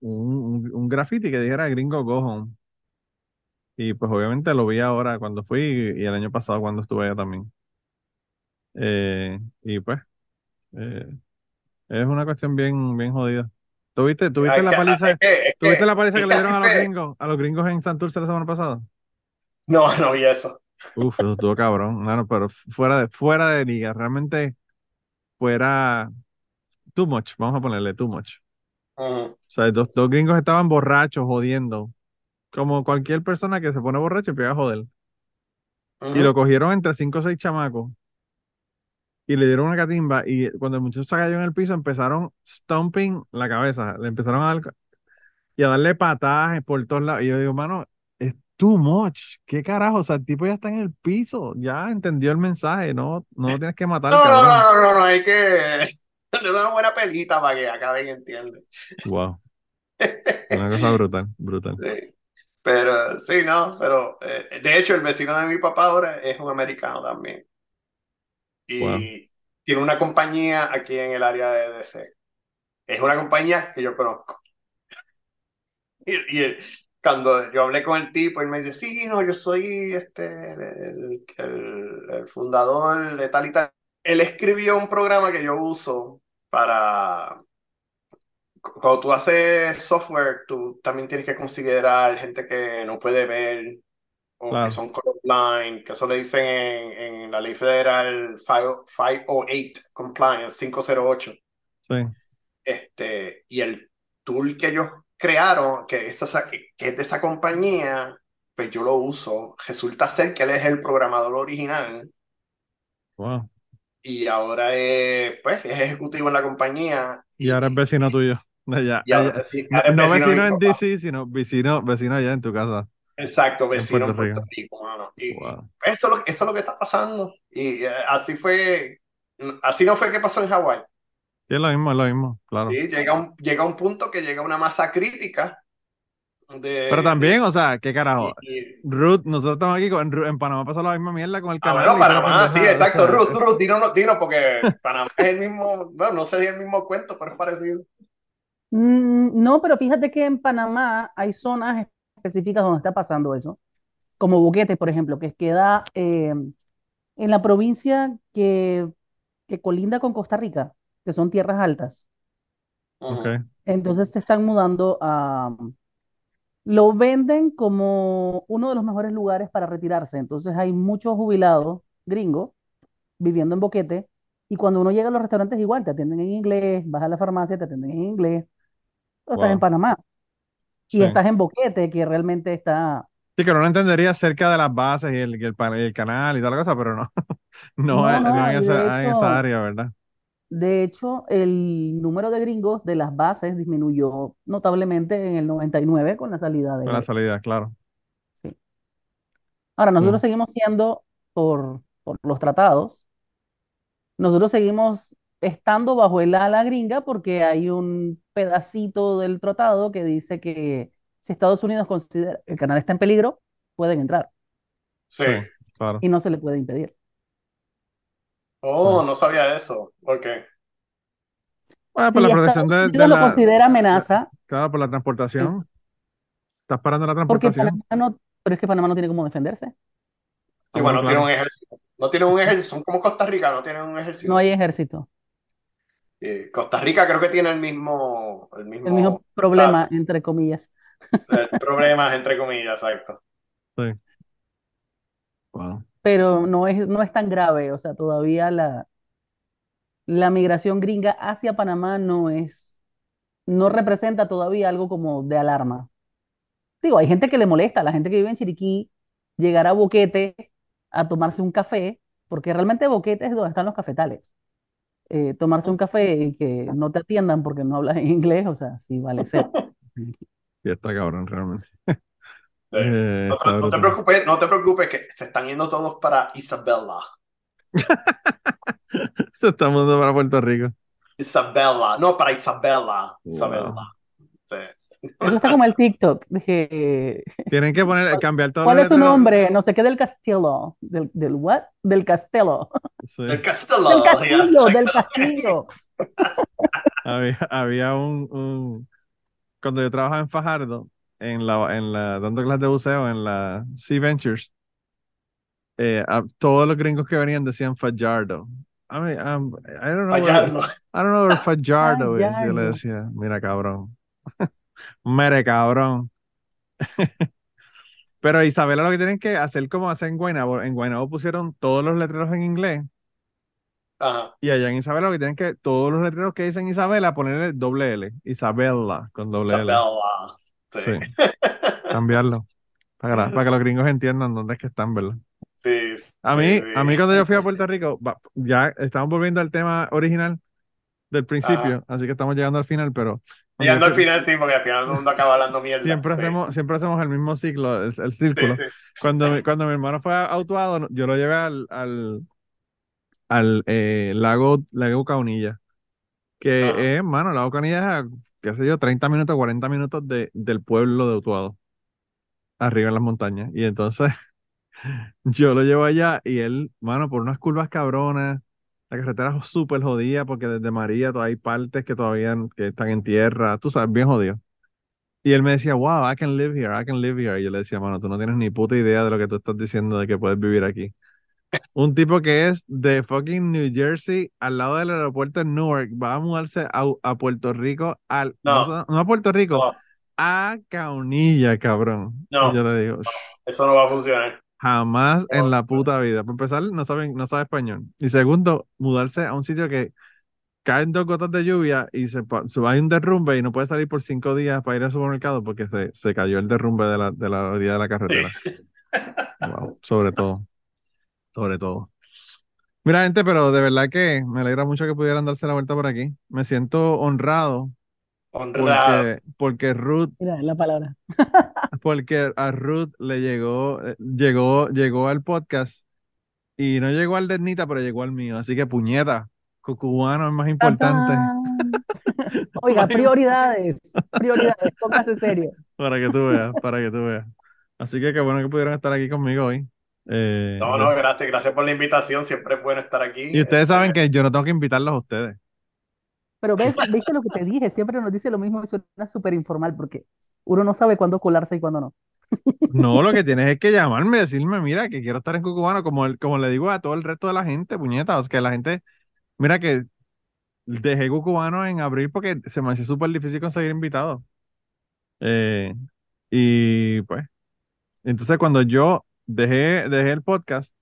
un, un, graffiti que dijera Gringo Go Home. Y pues obviamente lo vi ahora cuando fui y, y el año pasado cuando estuve allá también. Eh, y pues, eh, es una cuestión bien, bien jodida. ¿Tuviste, tuviste la paliza, tuviste la paliza que que le dieron a los gringos, a los gringos en Santurce la semana pasada? No, *laughs* no vi eso. Uf, eso estuvo cabrón, mano, pero fuera de, fuera de liga, realmente fuera too much, vamos a ponerle too much. O sea, dos, dos gringos estaban borrachos, jodiendo, como cualquier persona que se pone borracho y pega a joder. Y lo cogieron entre cinco o seis chamacos y le dieron una catimba y cuando el muchacho se cayó en el piso empezaron stomping la cabeza, le empezaron a dar y a darle patadas por todos lados. Y yo digo, mano, too much. ¿Qué carajo? O sea, el tipo ya está en el piso, ya entendió el mensaje, no, no lo tienes que matar, No, no, no, no, no, hay que *laughs* darle una buena pelita para que acaben, entiende. Wow, *laughs* una cosa brutal, brutal. Sí. Pero sí, no, pero eh, de hecho el vecino de mi papá ahora es un americano también. Y Wow. tiene una compañía aquí en el área de DC. Es una compañía que yo conozco. *laughs* Y, y cuando yo hablé con el tipo, él me dice, sí, no, yo soy este, el, el- el fundador de tal y tal. Él escribió un programa que yo uso para... Cuando tú haces software, tú también tienes que considerar gente que no puede ver o Claro. que son colorblind, que eso le dicen en, en la ley federal 5- 508 compliance, 508. Sí, Este, y el tool que ellos crearon, que es, esa- que es de esa compañía, pues yo lo uso. Resulta ser que él es el programador original wow. y ahora es, pues, es ejecutivo en la compañía. Y ahora es vecino tuyo, de allá. y ahora allá. veci- No, vecino vecino en. DC, sino vecino, vecino allá en tu casa. Exacto, vecino en Puerto Puerto Rico, mano. Y, y Wow. eso, es lo- eso es lo que está pasando. Y eh, así fue, así no fue que pasó en Hawái. Sí, es lo mismo, es lo mismo, claro. Sí, llega un, llega un punto que llega una masa crítica de... Pero también, o sea, ¿qué carajo? y- y- Ruth, nosotros estamos aquí con en Panamá pasó la misma mierda con el Ah, canal. bueno, Panamá, sí, exacto. sea, Ruth, Ruth, dinos, dinos, porque Panamá es el mismo, bueno, no sé si es el mismo cuento, pero es parecido. Mm, No, pero fíjate que en Panamá hay zonas específicas donde está pasando eso, como Boquete, por ejemplo, que queda eh, en la provincia que, que colinda con Costa Rica, que son tierras altas. Ujú. Ok, Entonces se están mudando a... Lo venden como uno de los mejores lugares para retirarse. Entonces hay muchos jubilados gringos viviendo en Boquete y cuando uno llega a los restaurantes igual, te atienden en inglés, vas a la farmacia, te atienden en inglés. Tú estás en. Panamá y sí. estás en Boquete, que realmente está... Sí, que no lo entendería cerca de las bases y el, canal y toda la cosa, pero no, *laughs* no, No, es- no, no en y de esa, en hecho- esa área, ¿verdad? De hecho, el número de gringos de las bases disminuyó notablemente en el 99 con la salida de... Con la salida, claro. Sí. Ahora, nosotros Sí. seguimos siendo, por, por los tratados, nosotros seguimos estando bajo el ala gringa porque hay un pedacito del tratado que dice que si Estados Unidos considera que el canal está en peligro, pueden entrar Sí. Sí, claro. y no se le puede impedir. Oh, no sabía eso. Ok. Bueno, Si por la protección de, de lo la, considera amenaza, claro, por la transportación. Estás parando la porque transportación. Panamá no, pero es que Panamá no tiene cómo defenderse. Sí, Ah, bueno, bueno, no claro. un ejército. No tienen un ejército, son como Costa Rica, no tienen un ejército. No hay ejército. Eh, Costa Rica creo que tiene el mismo, el mismo, El mismo problema, entre comillas. eh, problemas, entre comillas, exacto. Sí. *laughs* Wow. Pero no es, no es tan grave, o sea, todavía la, la migración gringa hacia Panamá no es, no representa todavía algo como de alarma. Digo, hay gente que le molesta, la gente que vive en Chiriquí, llegar a Boquete a tomarse un café, porque realmente Boquete es donde están los cafetales. Eh, tomarse un café y que no te atiendan porque no hablas *laughs* inglés, o sea, sí vale ser. *laughs* Está cabrón, realmente. Sí. Eh, No, está no- no te preocupes, no te preocupes que se están yendo todos para Isabela. *laughs* Se está mudando para Puerto Rico. Isabela, no para. Wow. Sí. Eso está como el TikTok. Dije, Tienen que poner, cambiar todo ¿cuál es tu nombre? No sé qué del castillo. ¿Del, del what? Del castelo. Sí. El castillo. Del castillo, del castillo. Había, había un, un- cuando yo trabajaba en Fajardo, en la, en la, dando clases de buceo en la Sea Ventures, eh, a- todos los gringos que venían decían Fajardo. I mean, I don't know where, Fallarlo. I don't know where *laughs* Fajardo is. Yo le Fajardo. decía, mira cabrón. *laughs* Mere cabrón. *laughs* Pero Isabela lo que tienen que hacer como hacen en Guaynabo, en Guaynabo pusieron todos los letreros en inglés Ajá. y allá en Isabela lo que tienen que, todos los letreros que dicen Isabela, ponerle doble L, Isabela con doble L. Sí. Sí, *laughs* cambiarlo. Para, que- para que los gringos entiendan dónde es que están, ¿verdad? Sí, A mí, sí. a mí cuando yo fui a Puerto Rico, ya estamos volviendo al tema original del principio, así que estamos llegando al final, pero Llegando al final, sí, porque al final el mundo acaba hablando mierda. siempre sí. hacemos, siempre hacemos el mismo ciclo, el, el círculo. sí. Cuando, mi- cuando mi hermano fue a Utuado, yo lo llevé al, al, al eh, lago, lago Caunilla, que es, mano, el lago Caunilla es, a, qué sé yo, 30 minutos, 40 minutos de, del pueblo de Utuado, arriba en las montañas. Y entonces *laughs* yo lo llevo allá y él, mano, por unas curvas cabronas, la carretera es súper jodida porque desde María todavía hay partes que todavía que están en tierra, tú sabes, bien jodido. Y él me decía, wow, I can live here, I can live here. Y yo le decía, mano, tú no tienes ni puta idea de lo que tú estás diciendo de que puedes vivir aquí. Un tipo que es de fucking New Jersey, al lado del aeropuerto en Newark, va a mudarse a, a Puerto Rico, al, No. no, no a Puerto Rico, No, a Caunilla, cabrón. No. Yo le digo, "Shh, eso no va a funcionar. jamás en la puta vida. Para empezar, no saben, no sabe español. Y segundo, mudarse a un sitio que caen dos gotas de lluvia y se, hay un derrumbe y no puede salir por cinco días para ir al supermercado porque se, se cayó el derrumbe de la, de la orilla de la carretera. Wow, *laughs* sobre todo. Sobre todo. Mira, gente, pero de verdad que me alegra mucho que pudieran darse la vuelta por aquí. Me siento honrado Honrado. porque, porque Ruth, Mira, la palabra. *laughs* porque a Ruth le llegó, eh, llegó, llegó al podcast y no llegó al de Ernita, pero llegó al mío. Así que puñeta, cubano es más importante ¡Tan, tan! *laughs* Oiga, prioridades, prioridades, póngase serio. para que tú veas, para que tú veas. Así que qué bueno que pudieron estar aquí conmigo hoy. Eh, No, no, gracias, gracias por la invitación. Siempre es bueno estar aquí. y ustedes Este, saben que yo no tengo que invitarlos a ustedes. Pero ves, *laughs* viste lo que te dije, siempre nos dice lo mismo y suena súper informal porque uno no sabe cuándo colarse y cuándo no. *laughs* No, lo que *laughs* tienes es que llamarme y decirme, mira, que quiero estar en Cucubano, como, el- como le digo a todo el resto de la gente, puñeta. O sea, que la gente, mira que dejé Cucubano en abril porque se me hacía súper difícil conseguir invitados. Eh, y pues, entonces cuando yo dejé, dejé el podcast,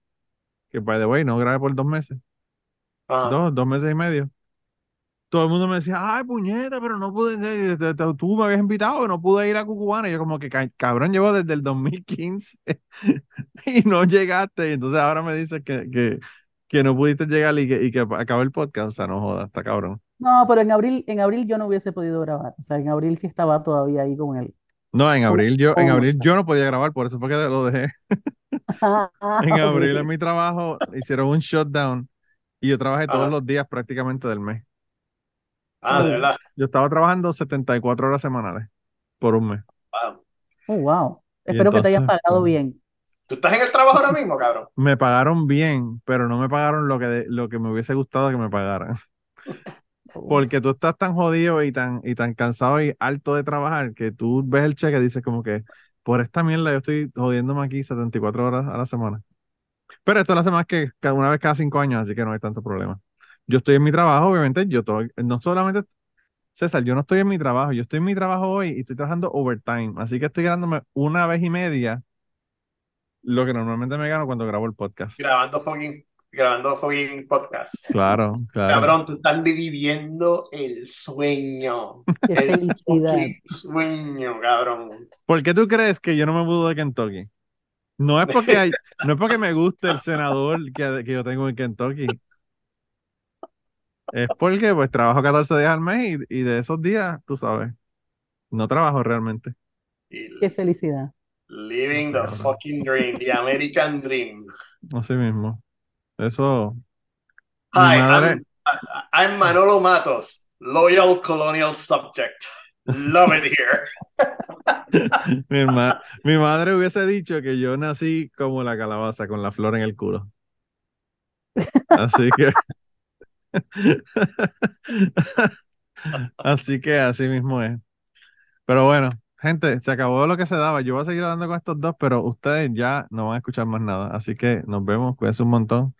que by the way, no grabé por dos meses, ajá. dos, dos meses y medio. Todo el mundo me decía, ay, puñeta, pero no pude, eh, te- te- tú me habías invitado, no pude ir a Cucubana. Y yo como que, "Ca- cabrón, llevo desde el 2015 *laughs* y no llegaste. Y entonces ahora me dices que, que, que no pudiste llegar y que, y que acabó el podcast. O sea, no jodas, está cabrón. No, pero en abril, en abril yo no hubiese podido grabar. O sea, en abril sí estaba todavía ahí con él. No, en abril yo, en abril yo no podía grabar, por eso fue que lo dejé. *laughs* En abril en mi trabajo hicieron un shutdown y yo trabajé todos los días prácticamente del mes. Ah, de verdad. Yo estaba trabajando 74 horas semanales por un mes. Wow. Oh, wow. Y Espero que te hayas pagado pues, bien. ¿Tú estás en el trabajo ahora mismo, cabrón? Me pagaron bien, pero no me pagaron lo que, lo que me hubiese gustado que me pagaran. *laughs* Porque tú estás tan jodido y tan, y tan cansado y harto de trabajar que tú ves el cheque y dices como que por esta mierda yo estoy jodiéndome aquí 74 horas a la semana. Pero esto lo hace más que cada una vez cada cinco años, así que no hay tanto problema. Yo estoy en mi trabajo, obviamente, yo estoy, no solamente, César, yo no estoy en mi trabajo, yo estoy en mi trabajo hoy y estoy trabajando overtime, así que estoy ganándome una vez y media lo que normalmente me gano cuando grabo el podcast. Grabando fucking, grabando fucking podcast. Claro, claro. Cabrón, tú estás viviendo el sueño. *laughs* Qué El fucking sueño, cabrón. ¿Por qué tú crees que yo no me mudo de Kentucky? No es porque hay, no es porque me guste el senador que, que yo tengo en Kentucky. Es porque pues trabajo 14 días al mes y, y de esos días, tú sabes, no trabajo realmente. Qué felicidad. living the fucking dream, the American dream. Así mismo. Eso, Hi, madre, I'm, I'm Manolo Matos, loyal colonial subject. Love it here. *laughs* Mi, herma- mi madre hubiese dicho que yo nací como la calabaza, con la flor en el culo. Así que. *laughs* Así que así mismo es. Pero bueno, gente, se acabó lo que se daba. Yo voy a seguir hablando con estos dos, pero ustedes ya no van a escuchar más nada. Así que nos vemos, cuídense un montón.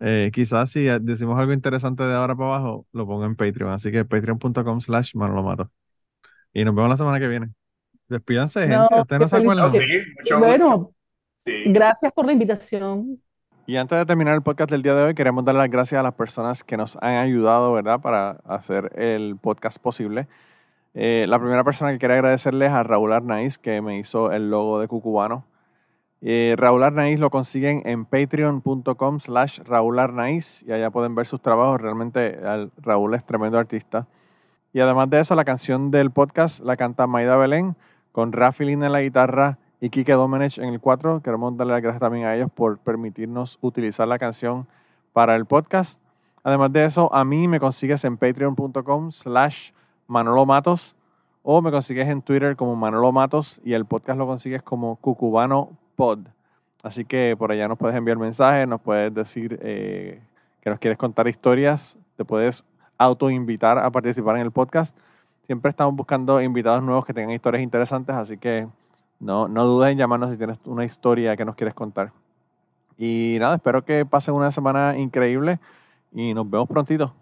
Eh, quizás si decimos algo interesante de ahora para abajo, lo pongo en Patreon. Así que patreon.com slash manolomato. Y nos vemos la semana que viene. Despídanse, No, gente. Ustedes no se acuerdan. No, sí. Bueno, Sí. gracias por la invitación. Y antes de terminar el podcast del día de hoy, queremos dar las gracias a las personas que nos han ayudado, ¿verdad?, para hacer el podcast posible. Eh, la primera persona que quería agradecerles a Raúl Arnaiz, que me hizo el logo de Cucubano. Raúl Arnaiz lo consiguen en patreon.com slash Raúl Arnaiz y allá pueden ver sus trabajos. Realmente Raúl es tremendo artista. Y además de eso, la canción del podcast la canta Maida Belén con Rafi Lina en la guitarra y Kike Domenech en el 4. Queremos darle las gracias también a ellos por permitirnos utilizar la canción para el podcast. Además de eso, a mí me consigues en patreon.com slash Manolo Matos o me consigues en Twitter como Manolo Matos y el podcast lo consigues como Cucubano Pod. Así que por allá nos puedes enviar mensajes, nos puedes decir eh, que nos quieres contar historias, te puedes autoinvitar a participar en el podcast. Siempre estamos buscando invitados nuevos que tengan historias interesantes, así que no, no dudes en llamarnos si tienes una historia que nos quieres contar. Y nada, espero que pasen una semana increíble y nos vemos prontito.